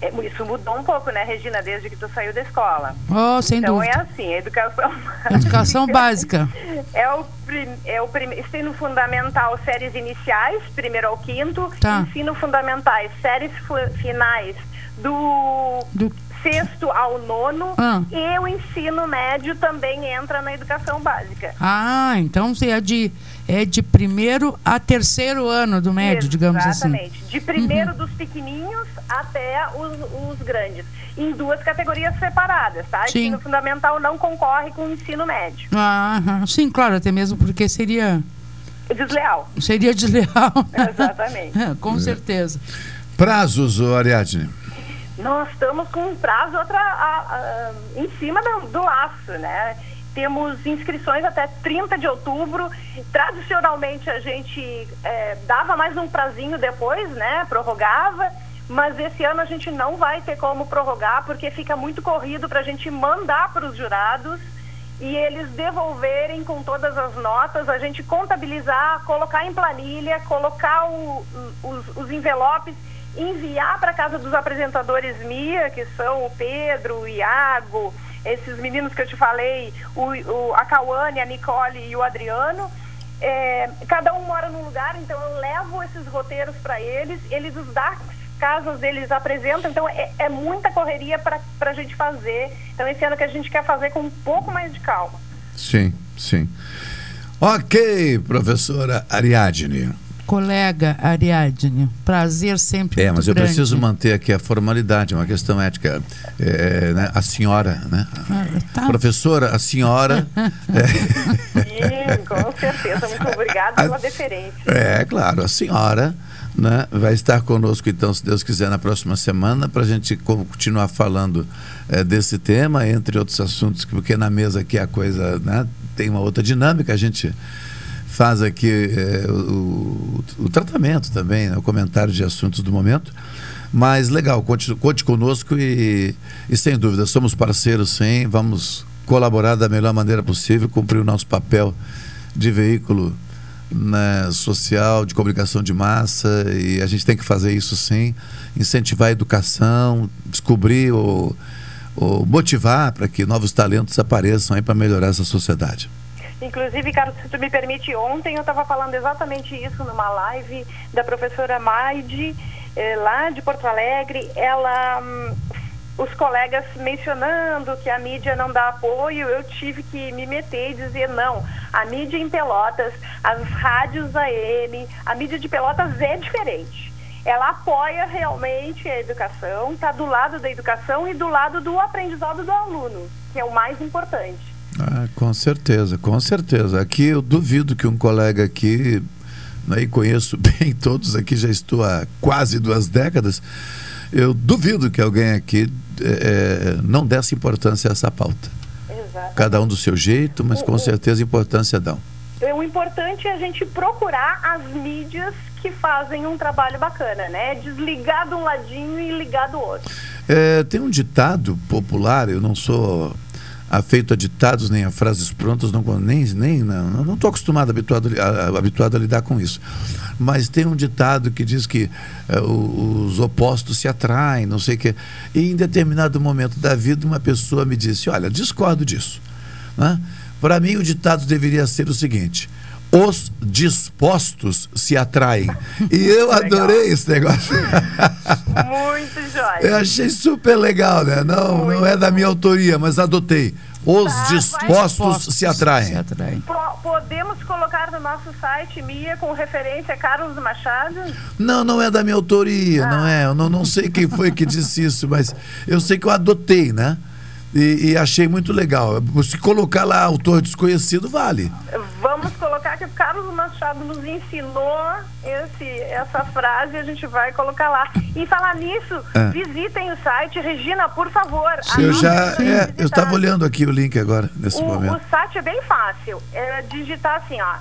É, isso mudou um pouco, né, Regina, desde que tu saiu da escola. Oh, sem então dúvida. é assim, a educação Educação básica. É o, prim, é o prim, ensino fundamental, séries iniciais, primeiro ao quinto, tá. ensino fundamentais, séries finais do, do... sexto ao nono Ah. e o ensino médio também entra na educação básica. Ah, então é de, é de primeiro a terceiro ano do médio, digamos assim. Exatamente. De primeiro dos pequenininhos até os, os grandes. Em duas categorias separadas, tá? Sim. Ensino fundamental não concorre com o ensino médio. Ah, sim, claro, até mesmo porque seria Desleal. seria desleal. Exatamente. É, com certeza. Prazos, Ariadne. Nós estamos com um prazo outra, a- a- em cima do, do laço, né? Temos inscrições até 30 de outubro. Tradicionalmente a gente eh, dava mais um prazinho depois, né? Prorrogava. Mas esse ano a gente não vai ter como prorrogar porque fica muito corrido para a gente mandar para os jurados e eles devolverem com todas as notas, a gente contabilizar, colocar em planilha, colocar o- os, os envelopes, enviar para casa dos apresentadores MIA, que são o Pedro, o Iago, esses meninos que eu te falei, o, o- a Cauane, a Nicole e o Adriano. É, cada um mora num lugar, então eu levo esses roteiros para eles, eles os das casas deles apresentam, então é, é muita correria para a gente fazer. Então esse ano que a gente quer fazer com um pouco mais de calma. Sim, sim. Ok, professora Ariadne. Colega Ariadne, prazer sempre É, muito mas eu grande. preciso manter aqui a formalidade, é uma questão ética. É, né, A senhora, né? tá. Professora, a senhora. Sim, com certeza. Muito obrigada pela deferência. É, claro, a senhora né, vai estar conosco, então, se Deus quiser, na próxima semana, para a gente co- continuar falando eh, desse tema, entre outros assuntos, porque na mesa aqui a coisa né, tem uma outra dinâmica, a gente faz aqui o, o- o tratamento também, né, o comentário de assuntos do momento. Mas legal, conte, conte conosco e, e sem dúvida, somos parceiros sim, vamos colaborar da melhor maneira possível, cumprir o nosso papel de veículo né, social, de comunicação de massa, e a gente tem que fazer isso sim, incentivar a educação, descobrir ou, ou motivar para que novos talentos apareçam aí para melhorar essa sociedade. Inclusive, Carlos, se tu me permite, ontem eu estava falando exatamente isso numa live da professora Maide, eh, lá de Porto Alegre. Ela, hum, os colegas mencionando que a mídia não dá apoio, eu tive que me meter e dizer não. A mídia em Pelotas, as rádios AM, a mídia de Pelotas é diferente. ela apoia realmente a educação, está do lado da educação e do lado do aprendizado do aluno, que é o mais importante. Ah, com certeza, com certeza. Aqui eu duvido que um colega aqui, né, e conheço bem todos aqui, já estou há quase duas décadas, eu duvido que alguém aqui é, não desse importância a essa pauta. Exato. Cada um do seu jeito, mas com certeza importância dão. O importante é a gente procurar as mídias que fazem um trabalho bacana, né? Desligar de um ladinho e ligar do outro. É, tem um ditado popular, eu não sou afeito a ditados nem a frases prontas, não, nem, nem não estou acostumado, habituado, a, habituado a lidar com isso. Mas tem um ditado que diz que é, os opostos se atraem, não sei o quê. E em determinado momento da vida, uma pessoa me disse: Olha, discordo disso. Né? Para mim, o ditado deveria ser o seguinte: os dispostos se atraem. E eu adorei esse negócio. Muito jóia. Eu achei super legal, né? Não, não é da minha autoria, mas adotei. Os Tá, dispostos se atraem. Po- Podemos colocar no nosso site, Mia, com referência a Carlos Machado? Não, não é da minha autoria, não é. Eu não, não sei quem foi que disse isso, mas eu sei que eu adotei, né? E, e achei muito legal. Se colocar lá autor desconhecido, vale. Vamos colocar que o Carlos Machado nos ensinou esse, essa frase e a gente vai colocar lá. E falar nisso, É. visitem o site. Regina, por favor. Eu já. é, eu estava olhando aqui o link agora, nesse o, momento. o site é bem fácil. É digitar assim, ó,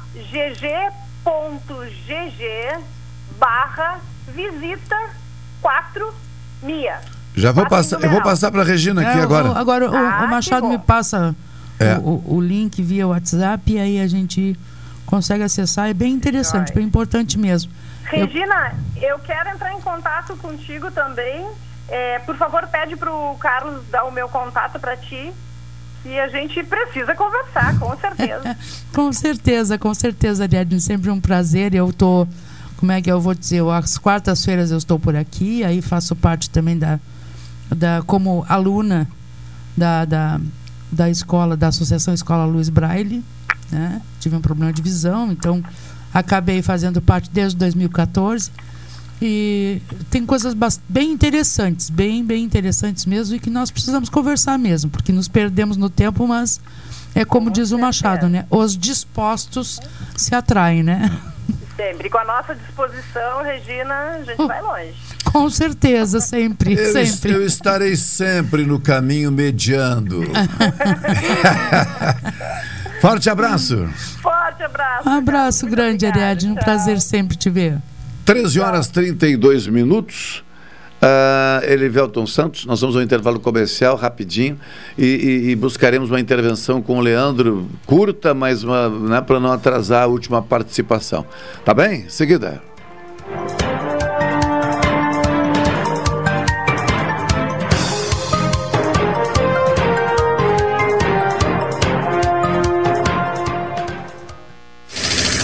gg.gg barra visita 4 Mia. Já vou passar, eu vou passar para a Regina aqui É, o- agora. agora o- Ah, o, Machado me passa É. o, o- link via WhatsApp e aí a gente consegue acessar. É bem interessante, bem importante mesmo. Eu- Regina, eu quero entrar em contato contigo também. É, por favor, pede para o Carlos dar o meu contato para ti. Que a gente precisa conversar, com certeza. Com certeza, com certeza, Ariadne. Sempre um prazer. Eu tô, como é que eu vou dizer? Eu, Às quartas-feiras eu estou por aqui, aí faço parte também da, da como aluna da, da, da escola, da Associação Escola Luiz Braille. Né? Tive um problema de visão, então acabei fazendo parte desde 2014. E tem coisas bem interessantes, bem, bem interessantes mesmo, e que nós precisamos conversar mesmo, porque nos perdemos no tempo, mas é como diz o Machado, né? Os dispostos se atraem, né? Sempre. Com a nossa disposição, Regina, a gente vai longe. Com certeza, sempre, Eu, sempre. eu estarei sempre no caminho mediando. Forte abraço. Forte abraço. Um abraço grande, Ariadne. Um prazer sempre te ver. 13 horas 32 minutos. Uh, Elivelton Santos, nós vamos ao intervalo comercial rapidinho e, e- e buscaremos uma intervenção com o Leandro, curta, mas né, para não atrasar a última participação. Tá bem? Seguida.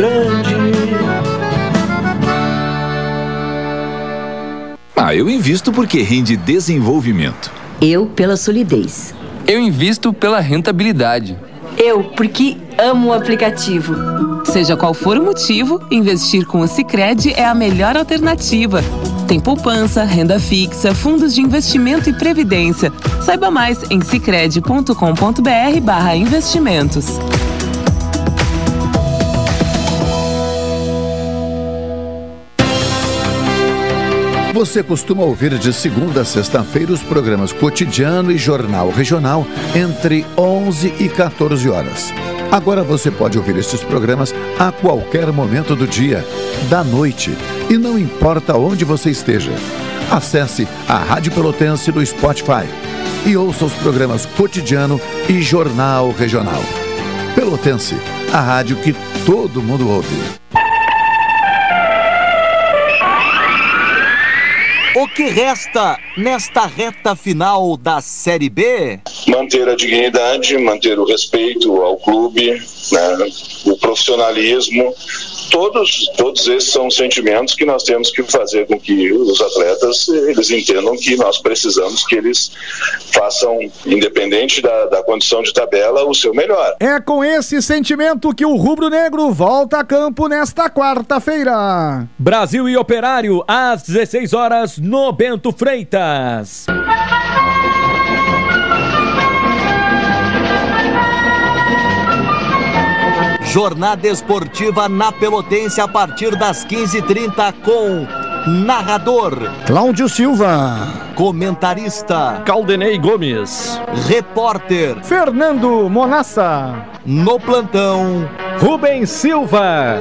Grande. Ah, eu invisto porque rende desenvolvimento. Eu pela solidez. Eu invisto pela rentabilidade. Eu porque amo o aplicativo. Seja qual for o motivo, investir com o Sicredi é a melhor alternativa. Tem poupança, renda fixa, fundos de investimento e previdência. Saiba mais em sicredi.com.br/barra Você costuma ouvir de segunda a sexta-feira os programas Cotidiano e Jornal Regional entre 11 e 14 horas. Agora você pode ouvir estes programas a qualquer momento do dia, da noite, e não importa onde você esteja. Acesse a Rádio Pelotense no Spotify e ouça os programas Cotidiano e Jornal Regional. Pelotense, a rádio que todo mundo ouve. O que resta nesta reta final da Série B? manter a dignidade, manter o respeito ao clube, né, o profissionalismo. Todos, todos esses são sentimentos que nós temos que fazer com que os atletas eles entendam que nós precisamos que eles façam, independente da, da condição de tabela, o seu melhor. É com esse sentimento que o Rubro Negro volta a campo nesta quarta-feira. Brasil e Operário, às 16 horas, no Bento Freitas. Jornada esportiva na Pelotense a partir das 15h30 com narrador Cláudio Silva, comentarista Caldenei Gomes, repórter Fernando Monassa, no plantão Rubens Silva.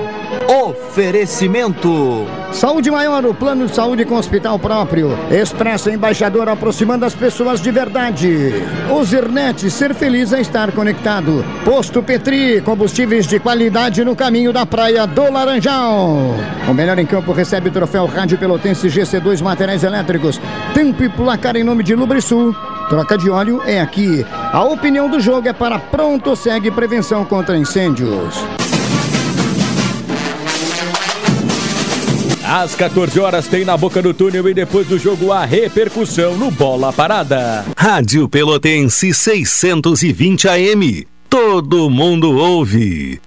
Oferecimento. Saúde Maior, o plano de saúde com hospital próprio. Expresso Embaixador aproximando as pessoas de verdade. O Zirnet, ser feliz é estar conectado. Posto Petri, combustíveis de qualidade no caminho da praia do Laranjal. O melhor em campo recebe o troféu Rádio Pelotense GC2 Materiais Elétricos. Tempo e placar em nome de Lubrisul. Troca de óleo é aqui. A opinião do jogo é para Pronto Segue Prevenção contra Incêndios. Às 14 horas tem na boca do túnel e depois do jogo a repercussão no Bola Parada. Rádio Pelotense 620 AM. Todo mundo ouve.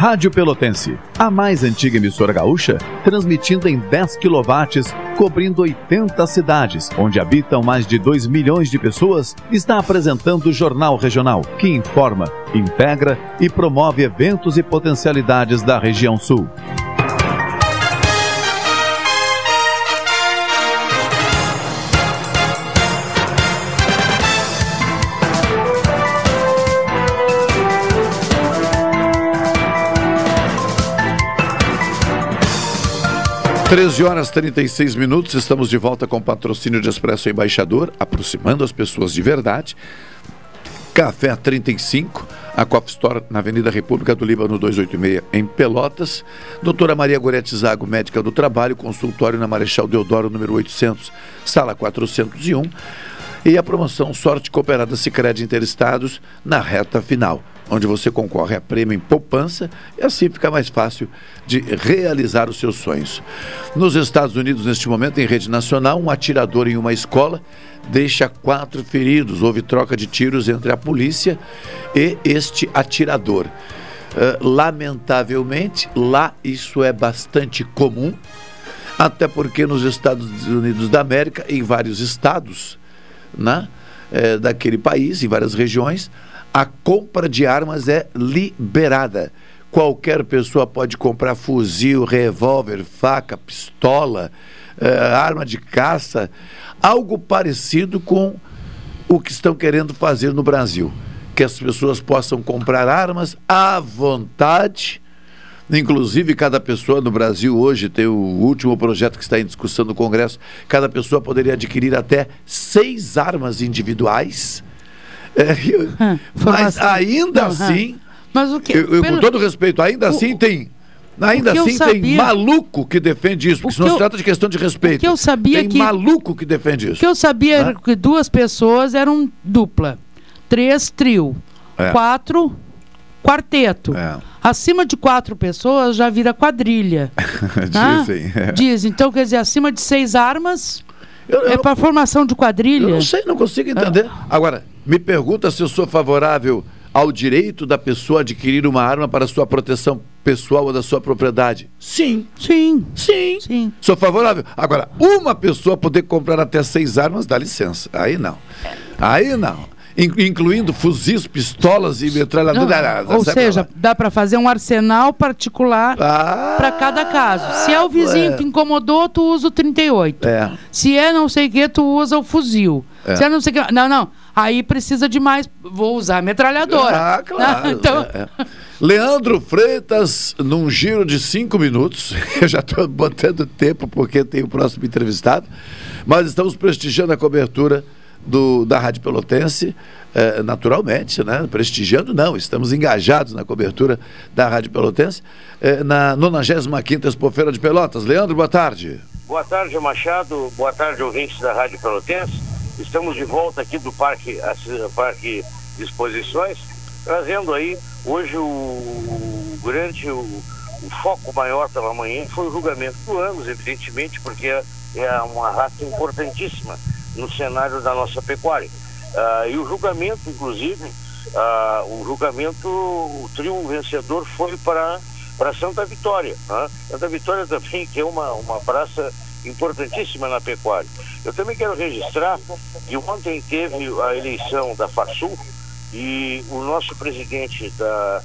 Rádio Pelotense, a mais antiga emissora gaúcha, transmitindo em 10 kW, cobrindo 80 cidades, onde habitam mais de 2 milhões de pessoas, está apresentando o Jornal Regional, que informa, integra e promove eventos e potencialidades da região sul. Treze horas 36 minutos, estamos de volta com patrocínio de Expresso Embaixador, aproximando as pessoas de verdade. Café 35, a Coffee Store na Avenida República do Líbano 286, em Pelotas. Doutora Maria Gorete Zago, médica do trabalho, consultório na Marechal Deodoro, número 800, sala 401. E a promoção Sorte Cooperada Sicredi Interestados na reta final, onde você concorre a prêmio em poupança e assim fica mais fácil de realizar os seus sonhos. Nos Estados Unidos, neste momento, em rede nacional, um atirador em uma escola deixa quatro feridos. Houve troca de tiros entre a polícia e este atirador. Uh, lamentavelmente, lá isso é bastante comum, até porque nos Estados Unidos da América, em vários estados né, é, daquele país, em várias regiões, a compra de armas é liberada. Qualquer pessoa pode comprar fuzil, revólver, faca, pistola, eh, arma de caça, algo parecido com o que estão querendo fazer no Brasil. Que as pessoas possam comprar armas à vontade. Inclusive, cada pessoa no Brasil hoje tem o último projeto que está em discussão no Congresso. Cada pessoa poderia adquirir até seis armas individuais. É, eu- mas ainda Não, assim, Mas o que? eu, eu, pelo- com todo respeito, ainda assim tem. Ainda o eu assim tem sabia- maluco que defende isso, porque isso não se eu- trata de questão de respeito. que eu sabia tem que- maluco que defende O isso. que eu sabia Né? era que duas pessoas eram dupla, três trio, É. quatro quarteto. Acima de quatro pessoas já vira quadrilha. Dizem. é. Dizem. Então, quer dizer, acima de seis armas é para formação de quadrilha. Eu não sei, não consigo entender. Ah. Agora, me pergunta se eu sou favorável ao direito da pessoa adquirir uma arma para sua proteção pessoal ou da sua propriedade. Sim. Sim. Sim. Sim. Sou favorável. Agora, uma pessoa poder comprar até seis armas, dá licença. Aí não. Aí não. In- incluindo fuzis, pistolas e metralhadoras. Ou seja, dá para fazer um arsenal particular para cada caso. Se é o vizinho é. que incomodou, tu usa o 38. É. Se é não sei o que, tu usa o fuzil. É. Se é não sei o que. Não, não. Aí precisa de mais. Vou usar a metralhadora. Ah, claro. então, é, é. Leandro Freitas, num giro de cinco minutos. Eu já estou botando tempo porque tem o próximo entrevistado. Mas estamos prestigiando a cobertura do, da Rádio Pelotense, eh, naturalmente, né? Prestigiando, não. Estamos engajados na cobertura da Rádio Pelotense, eh, na 95 Expofeira de Pelotas. Leandro, boa tarde. Boa tarde, Machado. Boa tarde, ouvintes da Rádio Pelotense. Estamos de volta aqui do Parque, Parque de Exposições, trazendo aí hoje o, grande, o, o foco maior pela manhã foi o julgamento do Angus, evidentemente, porque é, é uma raça importantíssima no cenário da nossa pecuária. Ah, e o julgamento, inclusive, ah, o julgamento, o trio vencedor foi para para Santa Vitória. né? Santa Vitória também, que é uma, uma praça importantíssima na pecuária. Eu também quero registrar que ontem teve a eleição da FASUL e o nosso presidente da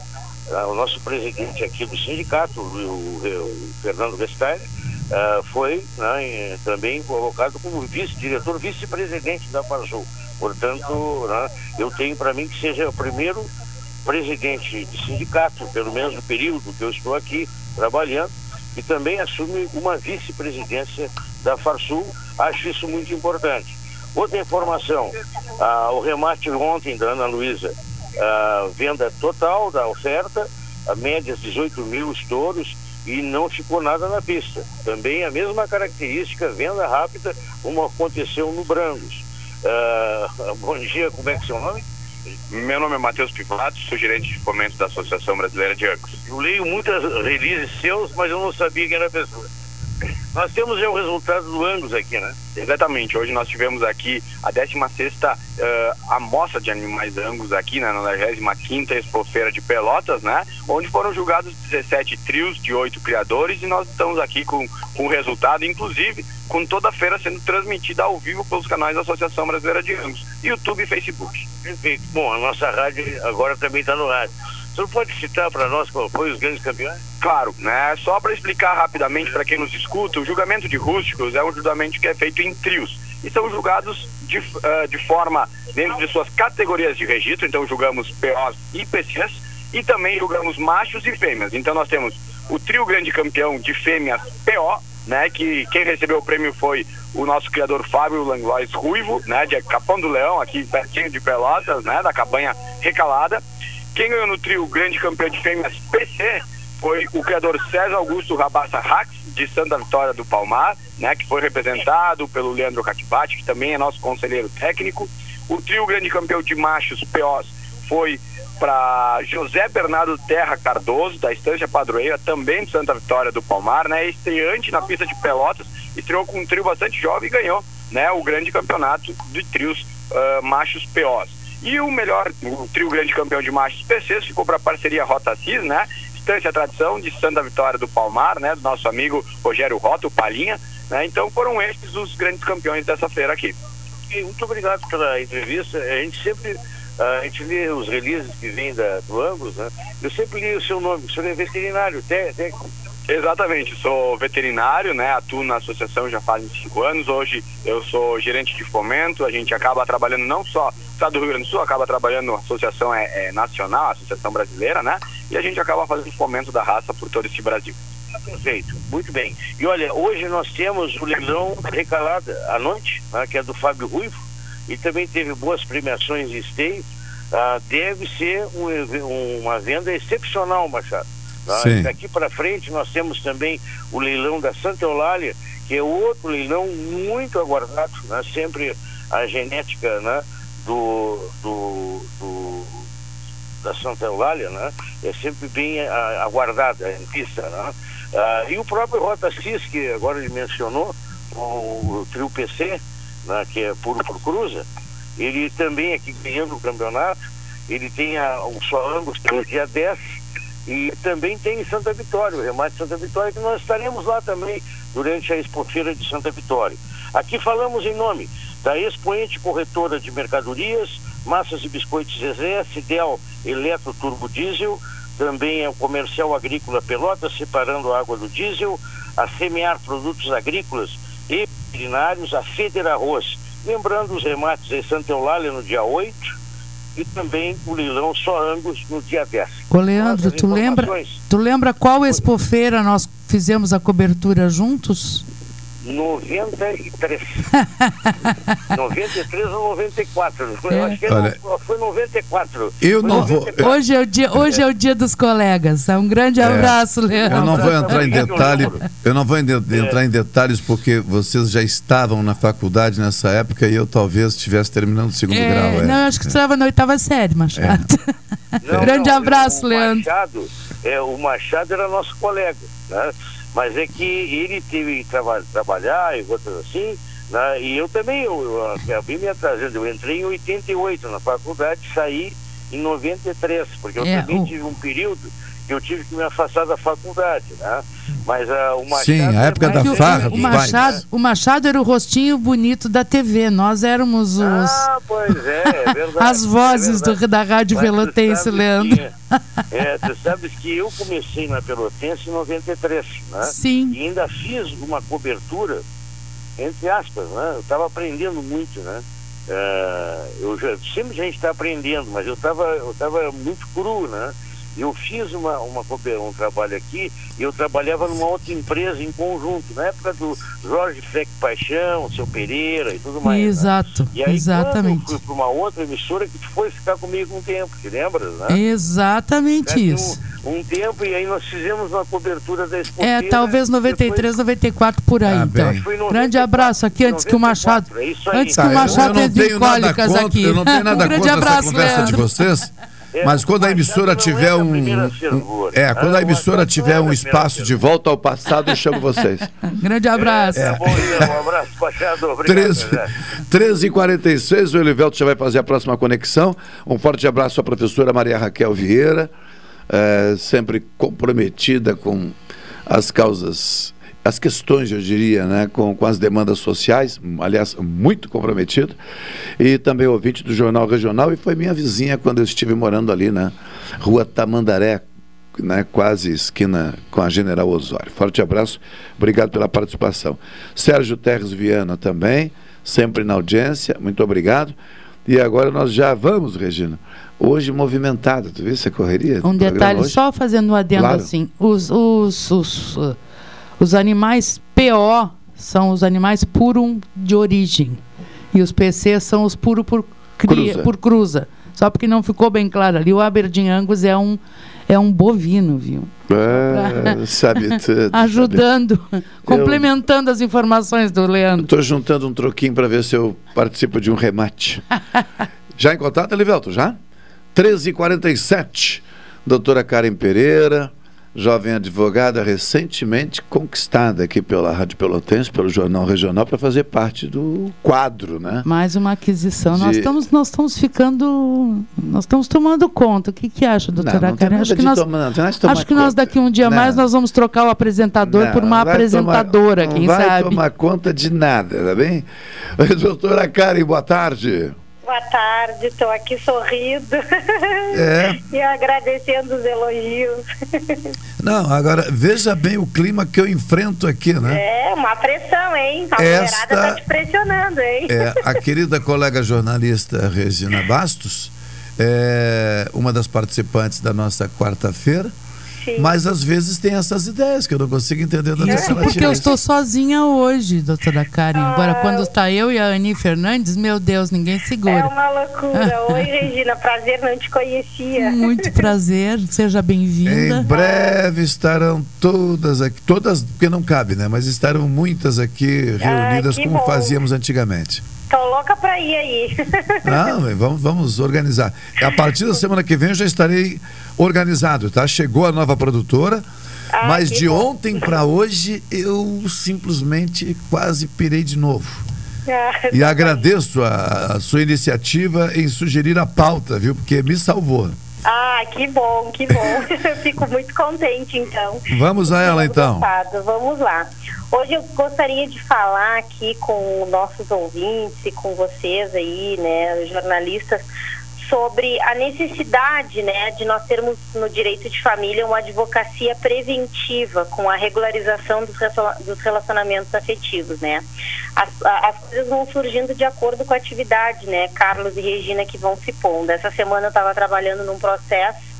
ah, o nosso presidente aqui do sindicato, o, o- o Fernando Vestager, ah, foi né, também colocado como vice-diretor, vice-presidente da FASUL. Portanto, né, eu tenho para mim que seja o primeiro presidente de sindicato, pelo menos no período que eu estou aqui trabalhando, e também assume uma vice-presidência da Farsul. Acho isso muito importante. Outra informação, ah, o remate ontem da Ana Luísa, ah, venda total da oferta, a médias 18 mil estouros e não ficou nada na pista. Também a mesma característica, venda rápida, como aconteceu no Brangos. Ah, bom dia, como é que é seu nome? Meu nome é Matheus Pivato, sou gerente de fomento da Associação Brasileira de Angus. Eu leio muitas releases seus, mas eu não sabia quem era a pessoa. Nós temos já o resultado do Angus aqui, né? Exatamente, hoje nós tivemos aqui a 16ª eh, amostra de animais Angus aqui né, na 95ª Expofeira de Pelotas, né? Onde foram julgados 17 trios de 8 criadores e nós estamos aqui com, com o resultado, inclusive com toda a feira sendo transmitida ao vivo pelos canais da Associação Brasileira de Angus, YouTube e Facebook. Perfeito. Bom, a nossa rádio agora também está no rádio. O senhor pode citar para nós qual foi os grandes campeões? Claro, né? Só para explicar rapidamente para quem nos escuta, o julgamento de rústicos é um julgamento que é feito em trios e são julgados de, ah, de forma dentro de suas categorias de registro. Então julgamos POs e PCs e também julgamos machos e fêmeas. Então nós temos o trio grande campeão de fêmeas PO, né? Que quem recebeu o prêmio foi o nosso criador Fábio Langlois Ruivo, né? De Capão do Leão, aqui pertinho de Pelotas, né? Da cabanha recalada. Quem ganhou no trio grande campeão de fêmeas PC foi o criador César Augusto Rabassa Rax, de Santa Vitória do Palmar, né, que foi representado pelo Leandro Catibati, que também é nosso conselheiro técnico. O trio grande campeão de machos POs foi para José Bernardo Terra Cardoso, da Estância Padroeira, também de Santa Vitória do Palmar, né, estreante na pista de Pelotas, estreou com um trio bastante jovem e ganhou né, o grande campeonato de trios ah, machos POs. E o melhor, o trio grande campeão de machos PCs ficou para a parceria Rota Cis, né? Estância Tradição de Santa Vitória do Palmar, né? Do nosso amigo Rogério Rota, o Palinha, né? Então foram esses os grandes campeões dessa feira aqui. Muito obrigado pela entrevista. A gente sempre a gente lê os releases que vêm do Angus, né? Eu sempre li o seu nome, o senhor é veterinário, té- técnico. Exatamente, sou veterinário, né? Atuo na associação já faz cinco anos. Hoje eu sou gerente de fomento. A gente acaba trabalhando não só no estado do Rio Grande do Sul, acaba trabalhando, a associação é, é nacional, a associação brasileira, né? E a gente acaba fazendo fomento da raça por todo esse Brasil. Perfeito, muito bem. E olha, hoje nós temos o leilão recalada à noite, né, que é do Fábio Ruivo, e também teve boas premiações de esteio. Ah, deve ser um uma venda excepcional, Machado. Tá? Daqui para frente nós temos também o leilão da Santa Eulália, que é outro leilão muito aguardado, né? sempre a genética né? do, do, do- da Santa Eulália né? é sempre bem aguardada em pista. Né? Ah, e o próprio Rota Cis, que agora ele mencionou, o, o trio PC, né? que é puro por cruza, ele também aqui ganhando o campeonato, ele tem a, o só Angus pelo dia 10 e também tem em Santa Vitória, o remate de Santa Vitória, que nós estaremos lá também durante a expofeira de Santa Vitória. Aqui falamos em nome Da Expoente Corretora de Mercadorias, Massas e Biscoitos Zezé, Fidel Eletro Turbo Diesel, também é o Comercial Agrícola Pelotas, separando a água do diesel, a Semear Produtos Agrícolas e Veterinários, a Feder Arroz. Lembrando os remates em Santa Eulália no dia 8 e também o leilão Só Angus no dia 10. Ô Leandro, tu lembra, tu lembra qual expofeira nós fizemos a cobertura juntos? 93. 93 ou 94. Eu É. acho que Olha, não, foi 94. eu Foi não vou- 94. Hoje é o dia, hoje é o dia dos colegas. Um grande É. abraço, Leandro. Eu não vou entrar em Também eu detalhe, eu não vou entrar em detalhes porque vocês já estavam na faculdade nessa época e eu talvez estivesse terminando o segundo É, grau. é. Não, eu acho que você estava na oitava série, Machado. Não, Grande não, abraço, o Leandro. Machado, é, o Machado era nosso colega, né? Mas é que ele teve que traba trabalhar e outras assim, né? E eu também, eu, eu acabei me atrasando. Eu entrei em 88 na faculdade, saí em 93, porque eu É, também o- tive um período eu tive que me afastar da faculdade, né? Mas ah, o Machado... Sim, a é época da farra O que- dos Machado, o Machado era o rostinho bonito da TV. Nós éramos os, Ah, pois é, é verdade. as vozes é verdade. do- da Rádio Mas Pelotense, Leandro. que- é, tu sabes que eu comecei na Pelotense em 93, né? Sim. E ainda fiz uma cobertura, entre aspas, né? Eu estava aprendendo muito, né? É, eu já, sempre a gente está aprendendo, mas eu estava eu tava muito cru, né? Eu fiz uma, uma, um trabalho aqui e eu trabalhava numa outra empresa em conjunto, na época do Jorge Freck Paixão, seu Pereira e tudo mais. né? Exato, E aí, exatamente. eu fui para uma outra emissora que foi ficar comigo um tempo, te lembras, né? Exatamente Ficaste isso. Um, um tempo e aí nós fizemos uma cobertura da É, talvez 93, 94 por aí, Ah, então. bem. Grande abraço aqui antes que o Machado, 94, é isso aí. antes que Tá, o eu- Machado nada cólicas contra- aqui. Eu não tenho nada um grande contra abraço, essa conversa Leandro. de vocês. É, Mas quando a emissora é tiver um, um- é, quando a Ah, emissora tiver é um espaço de volta ao passado, eu chamo vocês. Grande abraço. É, um abraço, Machado. Obrigado. 13, Zé. 13 e 46 o Elivelto já vai fazer a próxima conexão. Um forte abraço à professora Maria Raquel Vieira, eh, sempre comprometida com as causas, as questões, eu diria, né, com, com as demandas sociais, aliás, muito comprometida. E também ouvinte do Jornal Regional e foi minha vizinha quando eu estive morando ali na Rua Tamandaré, né, quase esquina com a General Osório. Forte abraço, obrigado pela participação. Sérgio Terres Viana também, sempre na audiência, muito obrigado. E agora nós já vamos, Regina. Hoje movimentada, tu viu essa correria? Um detalhe, hoje? só fazendo um adendo Claro. assim, os, os, os, os animais PO são os animais purum de origem e os PC são os puro por, cria, Cruza. por cruza. Só porque não ficou bem claro ali, o Aberdeen Angus é um, é um bovino, viu? É, sabe tudo. Ajudando, complementando as informações do Leandro. Estou juntando um troquinho para ver se eu participo de um remate. já em contato, Elivelto? Já? 13h47. Doutora Karen Pereira, jovem advogada recentemente conquistada aqui pela Rádio Pelotense, pelo Jornal Regional, para fazer parte do quadro, né? Mais uma aquisição. Nós De- estamos, nós estamos ficando. Nós estamos tomando conta. O que, que acha, doutora não Karen? Acho que nós, não acho que nós daqui um dia Não. mais nós vamos trocar o apresentador por uma apresentadora, tomar- quem não vai sabe? tomar conta de nada, tá bem? Doutora Karen, boa tarde. Boa tarde, estou aqui sorrindo É. e agradecendo os elogios. Não, agora veja bem o clima que eu enfrento aqui, né? É, uma pressão, hein? A Esta- mulherada tá te pressionando, hein? É, a querida colega jornalista Regina Bastos é uma das participantes da nossa quarta-feira, Sim. mas às vezes tem essas ideias que eu não consigo entender da Isso porque eu estou sozinha hoje, doutora Karen. Agora, quando está eu e a Ani Fernandes, meu Deus, ninguém É segura. uma loucura. Oi, Regina, prazer, não te conhecia. Muito prazer, seja bem-vinda. Em breve estarão todas aqui, todas, porque não cabe, né? Mas estarão muitas aqui reunidas Ah, como bom. fazíamos antigamente. Tô louca pra ir aí. Não, vamos, vamos organizar. A partir da semana que vem eu já estarei organizado, tá? Chegou a nova produtora, Ah, mas de bom. ontem para hoje eu simplesmente quase pirei de novo. Ah, E agradeço a, a sua iniciativa em sugerir a pauta, viu? Porque me salvou. Ah, Ah, que bom, que bom. Eu fico muito contente, então. Vamos a ela, então. Gostado. Vamos lá. Hoje eu gostaria de falar aqui com nossos ouvintes e com vocês aí, né, jornalistas, sobre a necessidade, né, de nós termos no direito de família uma advocacia preventiva com a regularização dos, rela- dos relacionamentos afetivos, né. As, as coisas vão surgindo de acordo com a atividade, né, Carlos e Regina que vão se pondo. Essa semana eu estava trabalhando num processo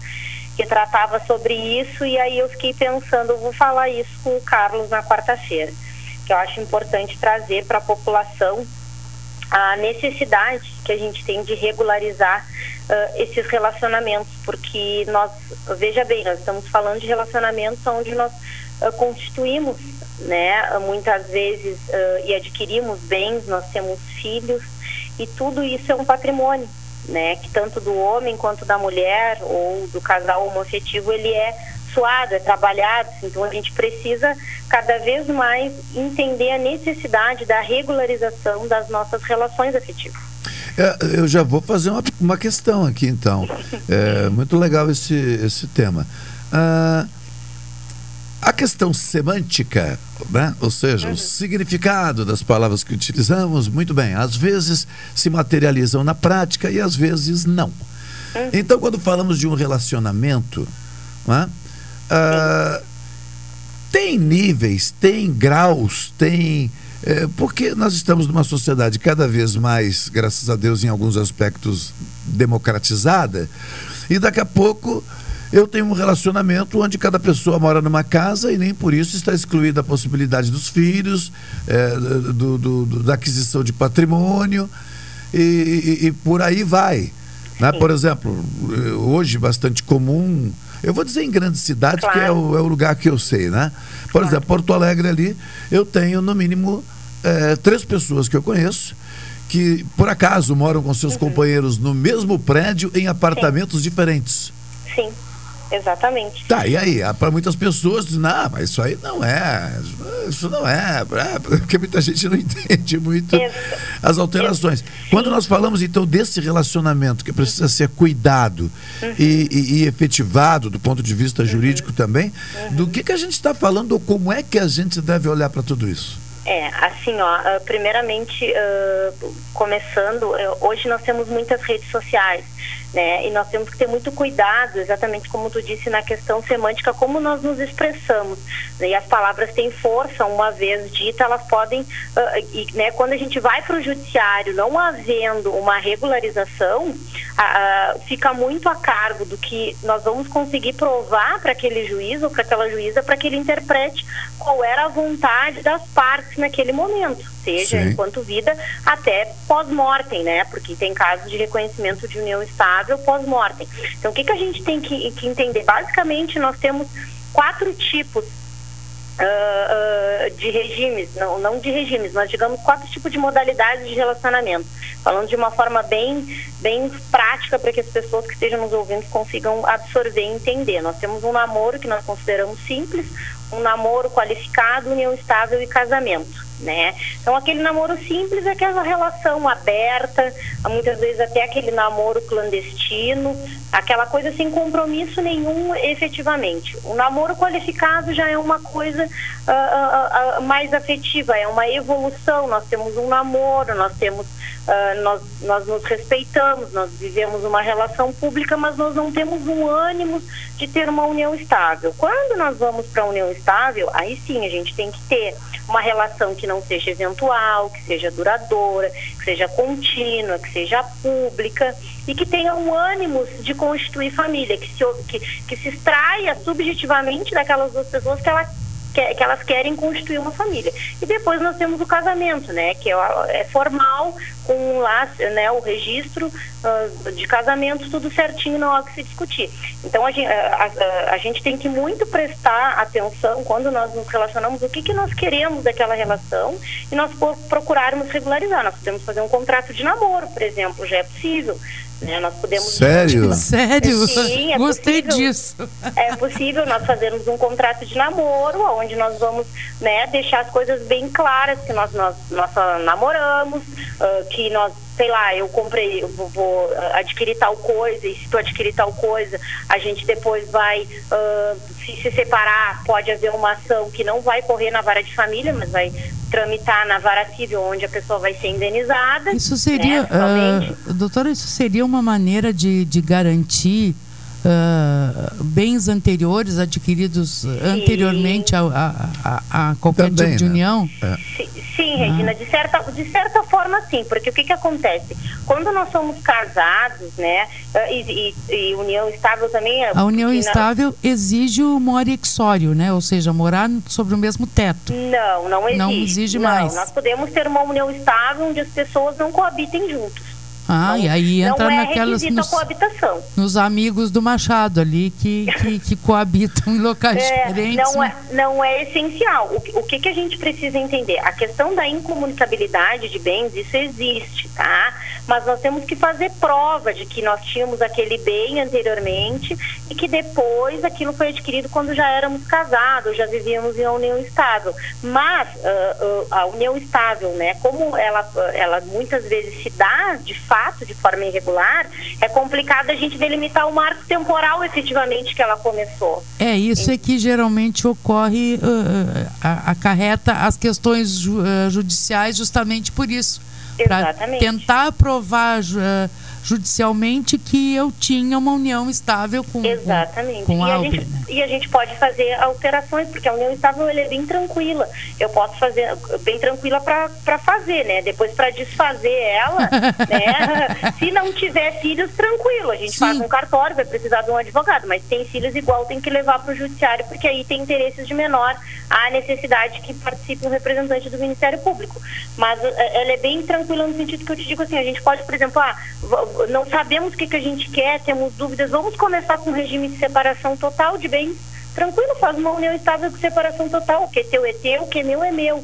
que tratava sobre isso e aí eu fiquei pensando, eu vou falar isso com o Carlos na quarta-feira, que eu acho importante trazer para a população a necessidade que a gente tem de regularizar ah, esses relacionamentos, porque nós, veja bem, nós estamos falando de relacionamentos onde nós ah, constituímos, né, muitas vezes ah, e adquirimos bens, nós temos filhos e tudo isso é um patrimônio, né, que tanto do homem quanto da mulher ou do casal homoafetivo ele é suado, é trabalhado, então a gente precisa cada vez mais entender a necessidade da regularização das nossas relações afetivas. É, eu já vou fazer uma, uma questão aqui, então. É muito legal esse, esse tema. Ah, a questão semântica, né? ou seja, o significado das palavras que utilizamos, muito bem, às vezes se materializam na prática e às vezes não. Então, quando falamos de um relacionamento, né? Ah, tem níveis, tem graus, tem. é, porque nós estamos numa sociedade cada vez mais, graças a Deus, em alguns aspectos democratizada, e daqui a pouco eu tenho um relacionamento onde cada pessoa mora numa casa e nem por isso está excluída a possibilidade dos filhos, é, do- do- do- da aquisição de patrimônio e, e- e por aí vai. né? Por exemplo, eh, hoje bastante comum, eu vou dizer em grandes cidades, que é o, é o lugar que eu sei, né? Por exemplo, Porto Alegre ali, eu tenho no mínimo eh, três pessoas que eu conheço que por acaso moram com seus companheiros no mesmo prédio em apartamentos diferentes. Sim, exatamente. Tá, e aí? Para muitas pessoas, não, mas isso aí não é, isso não é, é", porque muita gente não entende muito as alterações. Quando nós falamos então desse relacionamento que precisa ser cuidado e, e- e efetivado do ponto de vista jurídico também, do que, que a gente está falando ou como é que a gente deve olhar para tudo isso? É, assim, ó, ah, primeiramente, ah, começando, eh, hoje nós temos muitas redes sociais, né, e nós temos que ter muito cuidado, exatamente como tu disse, na questão semântica, como nós nos expressamos, né, e as palavras têm força, uma vez dita, elas podem, ah, e, né, quando a gente vai para o judiciário, não havendo uma regularização, ah, fica muito a cargo do que nós vamos conseguir provar para aquele juiz ou para aquela juíza, para que ele interprete qual era a vontade das partes naquele momento, seja Sim. enquanto vida até pós-mortem, né? Porque tem casos de reconhecimento de união estável pós-mortem. Então, o que, que a gente tem que, que entender? Basicamente, nós temos quatro tipos ah, ah, de regimes, não, não de regimes, mas digamos quatro tipos de modalidades de relacionamento. Falando de uma forma bem, bem prática para que as pessoas que estejam nos ouvindo consigam absorver e entender. Nós temos um namoro que nós consideramos simples, um namoro qualificado, união estável e casamento. Né? Então aquele namoro simples é aquela relação aberta, muitas vezes até aquele namoro clandestino, aquela coisa sem compromisso nenhum efetivamente. O namoro qualificado já é uma coisa ah, ah, mais afetiva, é uma evolução. Nós temos um namoro, nós temos nós, nós nos respeitamos, nós vivemos uma relação pública, mas nós não temos um ânimo de ter uma união estável. Quando nós vamos para a união estável, aí sim a gente tem que ter uma relação que não seja eventual, que seja duradoura, que seja contínua, que seja pública e que tenha um ânimo de constituir família, que se, que, que se extraia subjetivamente daquelas duas pessoas que ela que, que elas querem constituir uma família. E depois nós temos o casamento, né, que é, é formal, com lá, né, o registro ah, de casamento, tudo certinho, não há o que se discutir. Então a gente, a, a- a gente tem que muito prestar atenção quando nós nos relacionamos, o que, que nós queremos daquela relação e nós procurarmos regularizar. Nós podemos fazer um contrato de namoro, por exemplo, já é possível. Né? Nós podemos Sério? Sério? Sim, é Gostei possível. disso. É possível nós fazermos um contrato de namoro, onde nós vamos né, deixar as coisas bem claras, que nós, nós, nós namoramos, ah, que nós sei lá, eu comprei, eu vou, ah, adquirir tal coisa, e se tu adquirir tal coisa, a gente depois vai ah, se, se separar, pode haver uma ação que não vai correr na vara de família, mas vai tramitar na vara civil, onde a pessoa vai ser indenizada. Isso seria, né, ah, doutora, isso seria uma maneira de, de garantir ah, bens anteriores adquiridos anteriormente a, a- a- a qualquer Também, tipo de né? união? Sim, sim, Regina, de certa, de certa forma sim, porque o que, que acontece? Quando nós somos casados, né, ah, e, e- e união estável também é. A união estável exige o morexório, né? Ou seja, morar sobre o mesmo teto. Não, não exige. Não exige Não, mais. Nós podemos ter uma união estável onde as pessoas não coabitem juntos. Ah, e aí entra não é naquelas nos, coabitação. nos amigos do Machado ali que, que, que coabitam em locais É, diferentes. não, né? é, não é essencial. O, que- o que, que a gente precisa entender? A questão da incomunicabilidade de bens, isso existe, tá? Mas nós temos que fazer prova de que nós tínhamos aquele bem anteriormente e que depois aquilo foi adquirido quando já éramos casados, já vivíamos em uma união estável. Mas ah, ah, a união estável, né, como ela, ela muitas vezes se dá de fato, de forma irregular, é complicado a gente delimitar o marco temporal efetivamente que ela começou. É, isso é que geralmente ocorre, uh, acarreta as questões ju- uh, judiciais justamente por isso. Exatamente. tentar provar uh, judicialmente que eu tinha uma união estável com, Exatamente. com, com e, a a Albert, gente, né? e a gente pode fazer alterações, porque a união estável é bem tranquila. Eu posso fazer bem tranquila para fazer, né? Depois para desfazer ela, né? Se não tiver filhos, tranquilo. A gente faz um cartório, vai precisar de um advogado, mas tem filhos igual tem que levar para o judiciário, porque aí tem interesses de menor, há necessidade que participe um representante do Ministério Público. Mas eh, ela é bem tranquila no sentido que eu te digo assim, a gente pode, por exemplo, ah, não sabemos o que, que a gente quer, temos dúvidas, vamos começar com um regime de separação total de bens. Tranquilo, faz uma união estável com separação total. O que é teu é teu, o que é meu é meu.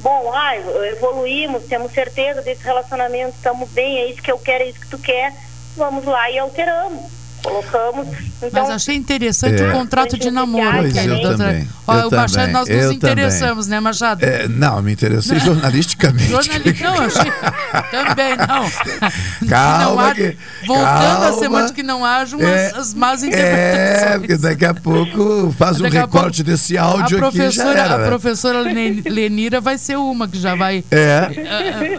Bom, ah, evoluímos, temos certeza desse relacionamento, estamos bem, é isso que eu quero, é isso que tu quer. Vamos lá e alteramos. Colocamos. Então, Mas achei interessante É. o contrato de namoro, Pois, eu doutora. também, Ó, eu o Machado, também, nós nos eu interessamos, né, Machado? É, não, me interessei jornalisticamente. Jornalista, não, achei. Também não. Que Calma não haja- que- voltando à calma. semana que não haja umas É, as más É, interpretações. porque daqui a pouco faz um Daqui a recorte pouco, desse áudio a aqui e já era, A né? professora Len- Lenira vai ser uma que já vai É.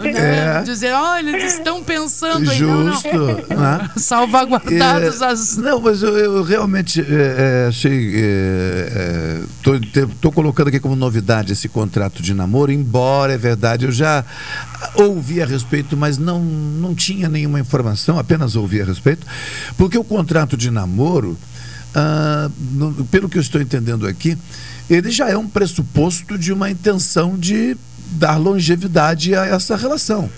né, É. dizer, olha, eles estão pensando aí. Não, não. Justo. né? Salvaguardados É, as. Não, mas eu, eu realmente é, é, achei. Estou colocando aqui como novidade esse contrato de namoro, embora é verdade, eu já ouvi a respeito, mas não, não tinha nenhuma informação, apenas ouvi a respeito, porque o contrato de namoro, ah, no- pelo que eu estou entendendo aqui, ele já é um pressuposto de uma intenção de dar longevidade a essa relação.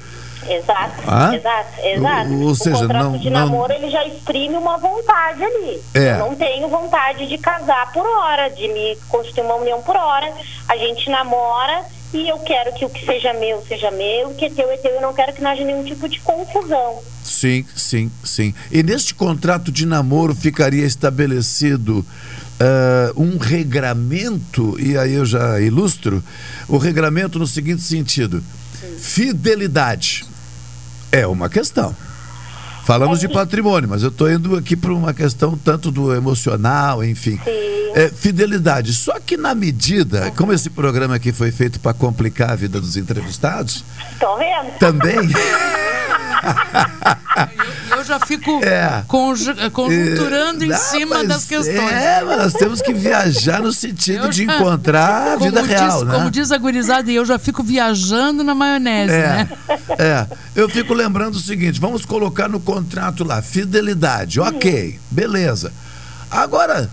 Exato, Ah? exato, exato. Ou- ou seja, o contrato não- de não- namoro ele já exprime uma vontade ali. É. Eu não tenho vontade de casar por hora, de me constituir uma união por hora. A gente namora e eu quero que o que seja meu seja meu, o que é teu é teu. Eu não quero que não haja nenhum tipo de confusão. Sim, sim, sim. E neste contrato de namoro ficaria estabelecido ah, um regramento, e aí eu já ilustro, o regramento no seguinte sentido: fidelidade é uma questão. Falamos de patrimônio, mas eu estou indo aqui para uma questão tanto do emocional, enfim. É, fidelidade. Só que na medida, como esse programa aqui foi feito para complicar a vida dos entrevistados, Tô vendo? também. Eu já fico É. conju- conjunturando em Não, cima das questões. É, mas nós temos que viajar no sentido Eu de já- encontrar a vida diz, real, né? Como diz a gurizada, e eu já fico viajando na maionese, É, né? é. Eu fico lembrando o seguinte: vamos colocar no contrato lá, fidelidade, ok, beleza. Agora,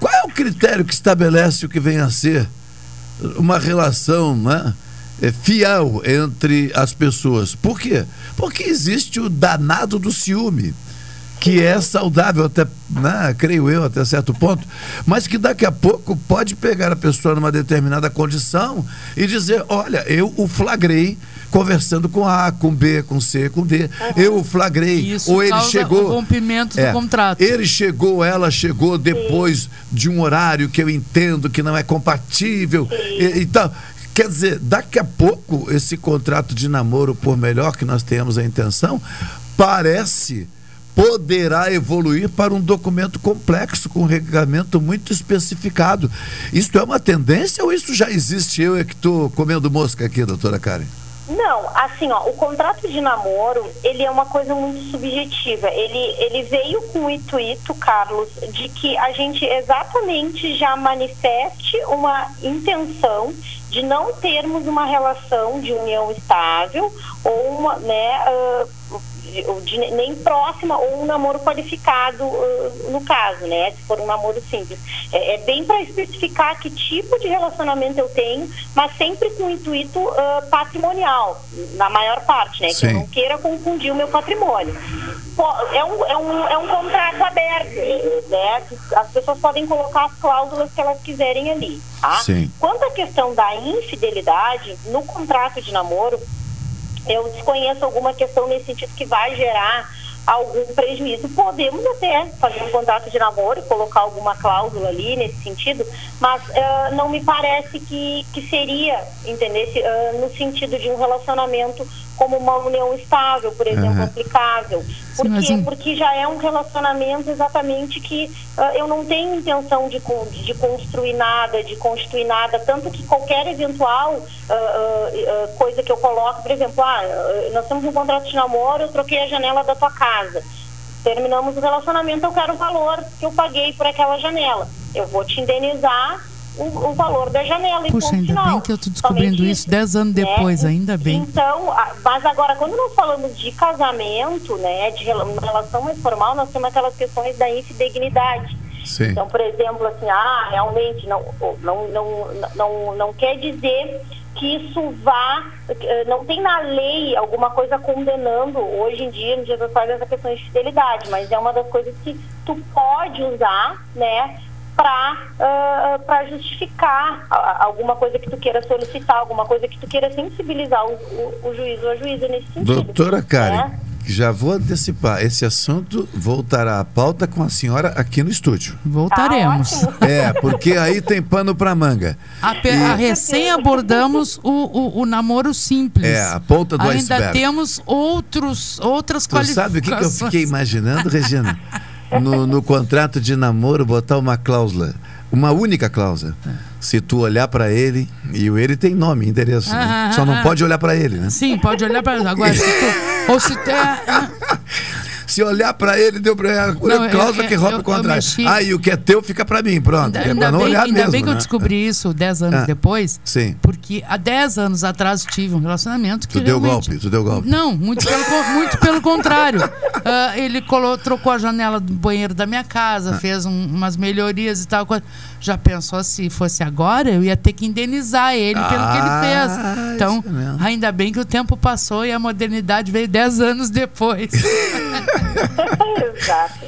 qual é o critério que estabelece o que vem a ser uma relação né, é, fiel entre as pessoas? Por quê? Porque existe o danado do ciúme. Que é saudável até, né, creio eu, até certo ponto, mas que daqui a pouco pode pegar a pessoa numa determinada condição e dizer, olha, eu o flagrei conversando com A, com B, com C, com D. Eu o flagrei. Isso ou ele chegou. o rompimento do É, contrato. Ele chegou, ela chegou depois de um horário que eu entendo que não é compatível e, e tal. Quer dizer, daqui a pouco esse contrato de namoro, por melhor que nós tenhamos a intenção, parece poderá evoluir para um documento complexo com um regulamento muito especificado. Isso é uma tendência ou isso já existe? Eu é que estou comendo mosca aqui, doutora Karen? Não, assim, ó, o contrato de namoro, ele é uma coisa muito subjetiva. Ele, ele veio com o intuito, Carlos, de que a gente exatamente já manifeste uma intenção de não termos uma relação de união estável ou uma, né, uh, de, nem próxima ou um namoro qualificado uh, no caso, né? Se for um namoro simples. É, é bem para especificar que tipo de relacionamento eu tenho, mas sempre com o intuito uh, patrimonial, na maior parte, né? Sim. Que eu não queira confundir o meu patrimônio. Pô, É um, é, um, é um contrato aberto, né? As pessoas podem colocar as cláusulas que elas quiserem ali, tá? Sim. Quanto à questão da infidelidade, no contrato de namoro, eu desconheço alguma questão nesse sentido que vai gerar algum prejuízo. Podemos até fazer um contrato de namoro e colocar alguma cláusula ali nesse sentido, mas ah, não me parece que, que seria, entendesse, ah, no sentido de um relacionamento como uma união estável, por exemplo, Aham. aplicável. Por quê? Porque já é um relacionamento exatamente que ah, eu não tenho intenção de, de construir nada, de constituir nada, tanto que qualquer eventual ah, ah, coisa que eu coloco, por exemplo, ah, nós temos um contrato de namoro, eu troquei a janela da tua casa. Terminamos o relacionamento, eu quero o valor que eu paguei por aquela janela. Eu vou te indenizar o, o valor da janela. e Puxa, ainda final. bem que eu tô descobrindo Somente isso dez anos né? depois, ainda bem. Então, mas agora, quando nós falamos de casamento, né, de relação mais formal, nós temos aquelas questões da infidelidade. Sim. Então, por exemplo, assim, ah, realmente não, não, não, não, não quer dizer que isso vá, eh, não tem na lei alguma coisa condenando hoje em dia, no dia das essa questão de fidelidade, mas é uma das coisas que tu pode usar, né, para justificar a- alguma coisa que tu queira solicitar, alguma coisa que tu queira sensibilizar o, o, o juiz ou a juíza nesse sentido. Doutora Karen, né? já vou antecipar, esse assunto voltará à pauta com a senhora aqui no estúdio. Voltaremos. É, porque aí tem pano pra manga. A, pe- a recém abordamos o, o, o namoro simples. É, a ponta do Ainda iceberg. temos outros, outras Tu sabe o que, que eu qualificações. fiquei imaginando, Regina? No, no contrato de namoro, botar uma cláusula, uma única cláusula. Se tu olhar pra ele, e o ele tem nome, endereço, né? Ah, só não ah, pode olhar pra ele, né? Sim, pode olhar para agora. Se tu, ou se tu, é, Se olhar pra ele, deu pra a Não, cláusula eu- que eu- rouba eu- eu mexi- Ah, e o que é teu fica pra mim, pronto. é pra ainda não bem, olhar ainda mesmo. bem que eu né? descobri isso 10 anos Ah. depois. Sim. Porque há 10 anos atrás tive um relacionamento que Tu deu golpe, tu deu golpe. Não, muito pelo, muito pelo contrário. Ah, ele colo- trocou a janela do banheiro da minha Ah. casa, fez um- umas melhorias e tal. Já pensou se fosse agora, eu ia ter que indenizar ele pelo que ele Ah, fez. Então, ainda bem que o tempo passou e a modernidade veio 10 anos depois. Exato.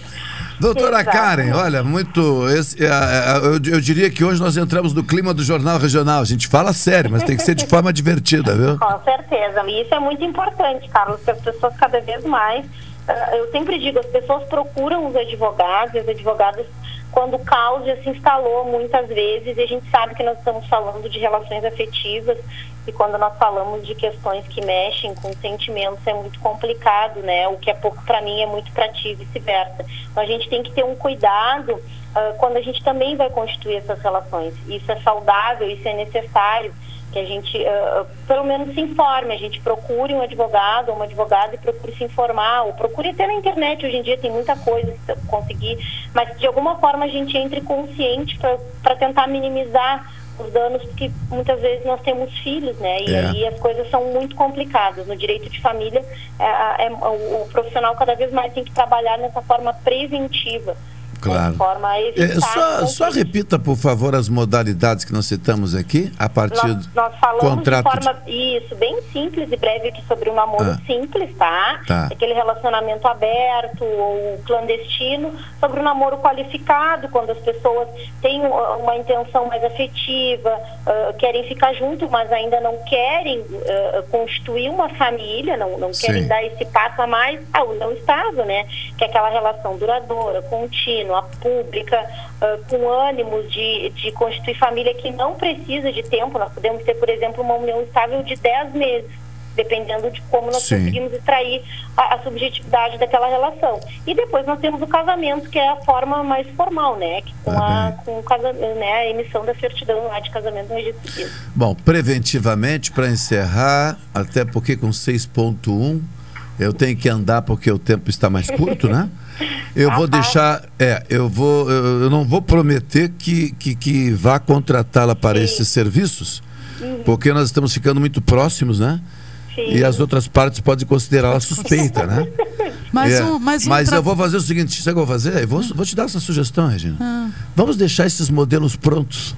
Doutora Exato. Karen, olha, muito. esse, eu, eu diria que hoje nós entramos no clima do Jornal Regional. A gente fala sério, mas tem que ser de forma divertida, viu? Com certeza. E isso é muito importante, Carlos, que as pessoas cada vez mais. Ah, eu sempre digo, as pessoas procuram os advogados, e os advogados, quando o caos já se instalou muitas vezes, e a gente sabe que nós estamos falando de relações afetivas, e quando nós falamos de questões que mexem com sentimentos, é muito complicado, né? O que é pouco para mim é muito para ti e vice-versa. Então a gente tem que ter um cuidado ah, quando a gente também vai constituir essas relações. Isso é saudável, isso é necessário que a gente, ah, pelo menos, se informe, a gente procure um advogado ou uma advogada e procure se informar, ou procure até na internet, hoje em dia tem muita coisa que conseguir, mas de alguma forma a gente entre consciente para tentar minimizar os danos, porque muitas vezes nós temos filhos, né? E É. aí as coisas são muito complicadas. No direito de família, é, é, o, o profissional cada vez mais tem que trabalhar nessa forma preventiva. Claro. De É, só, só repita, por favor, as modalidades que nós citamos aqui, a partir Nós, do nós falamos contrato. de forma, isso, bem simples e breve aqui sobre o namoro Ah. simples, tá? Tá. Aquele relacionamento aberto ou clandestino, sobre o namoro qualificado, quando as pessoas têm uma intenção mais afetiva, uh, querem ficar junto, mas ainda não querem uh, constituir uma família, não, não querem Sim. dar esse passo a mais, ah, o não estável, né? Que é aquela relação duradoura, contínua, pública, ah, com ânimos de, de constituir família que não precisa de tempo. Nós podemos ter, por exemplo, uma união estável de 10 meses, dependendo de como nós Sim. conseguimos extrair a, a subjetividade daquela relação. E depois nós temos o casamento, que é a forma mais formal, né? Que com, a, com o casa, né, a emissão da certidão lá de casamento no registro civil. Bom, preventivamente, para encerrar, até porque com 6.1 eu tenho que andar porque o tempo está mais curto, né? Eu vou deixar, é, eu vou, eu não vou prometer que, que, que vá contratá-la para esses serviços, porque nós estamos ficando muito próximos, né? E as outras partes podem considerá-la suspeita, né? Mais É, um- mais um Mas tra- eu vou fazer o seguinte, sabe o que eu vou fazer? Eu vou, vou te dar essa sugestão, Regina. Ah. Vamos deixar esses modelos prontos.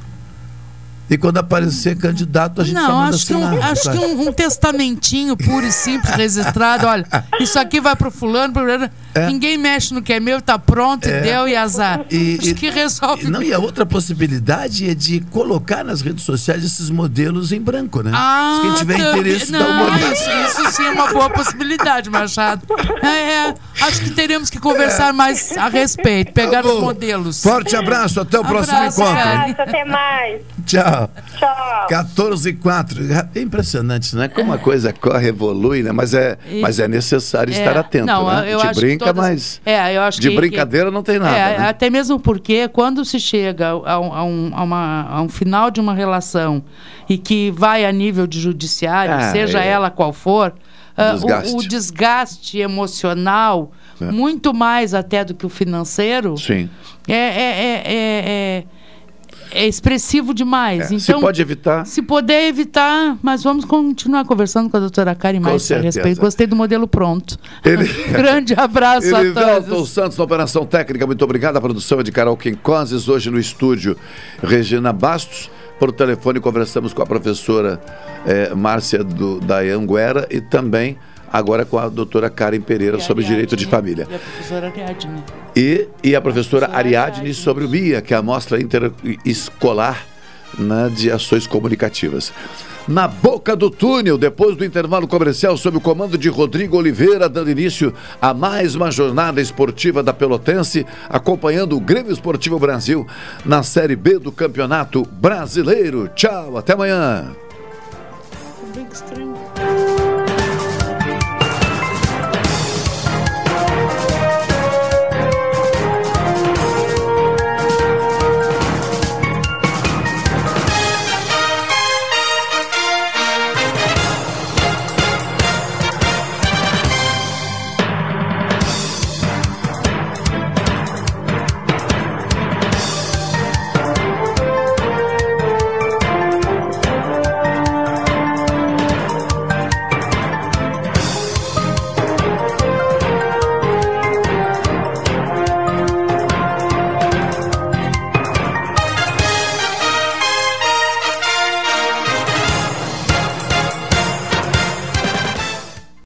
E quando aparecer candidato, a gente só Não, manda acho que, um, acho que um, um testamentinho puro e simples registrado. Olha, isso aqui vai pro fulano, pro fulano. Ninguém mexe no que é meu, tá pronto, É. e deu, e azar. E- acho e- que resolve. Não, e a outra possibilidade é de colocar nas redes sociais esses modelos em branco, né? Ah, Se quem tiver também- interesse, dá uma não, olhada. isso, isso sim é uma boa possibilidade, Machado. É, é, acho que teremos que conversar mais a respeito, pegar os modelos. Forte abraço, até o próximo Abraço, encontro. Karen. Até mais. Tchau. Tchau. 14 e 4. É impressionante, né? Como a coisa corre, evolui, né? Mas é, E- mas é necessário É, estar atento, não, né? eu A acho gente que brinca, todas- mas É, eu acho de que- brincadeira não tem nada, É, né? Até mesmo porque quando se chega a um, a um- a uma- a um final de uma relação e que vai a nível de judiciário, Ah, seja é. ela qual for, ah, o- Desgaste. o, desgaste emocional, É. muito mais até do que o financeiro, Sim. é, é, é, expressivo demais. É, se então, pode evitar. Se puder evitar, mas vamos continuar conversando com a doutora Karen mais a respeito. Gostei do modelo pronto. Ele- Grande abraço a Elivelton todos. Santos na Operação Técnica, muito obrigado. A produção é de Carol Quincoses, hoje no estúdio Regina Bastos. Por telefone conversamos com a professora eh, Márcia do, da Anguera e também agora com a doutora Karen Pereira sobre direito de família. E a professora Ariadne. E, e a professora Ariadne sobre o MIA, que é a Mostra Interescolar né, de Ações Comunicativas. Na boca do túnel, depois do intervalo comercial, sob o comando de Rodrigo Oliveira, dando início a mais uma jornada esportiva da Pelotense, acompanhando o Grêmio Esportivo Brasil na Série B do Campeonato Brasileiro. Tchau, até amanhã. Bem estranho.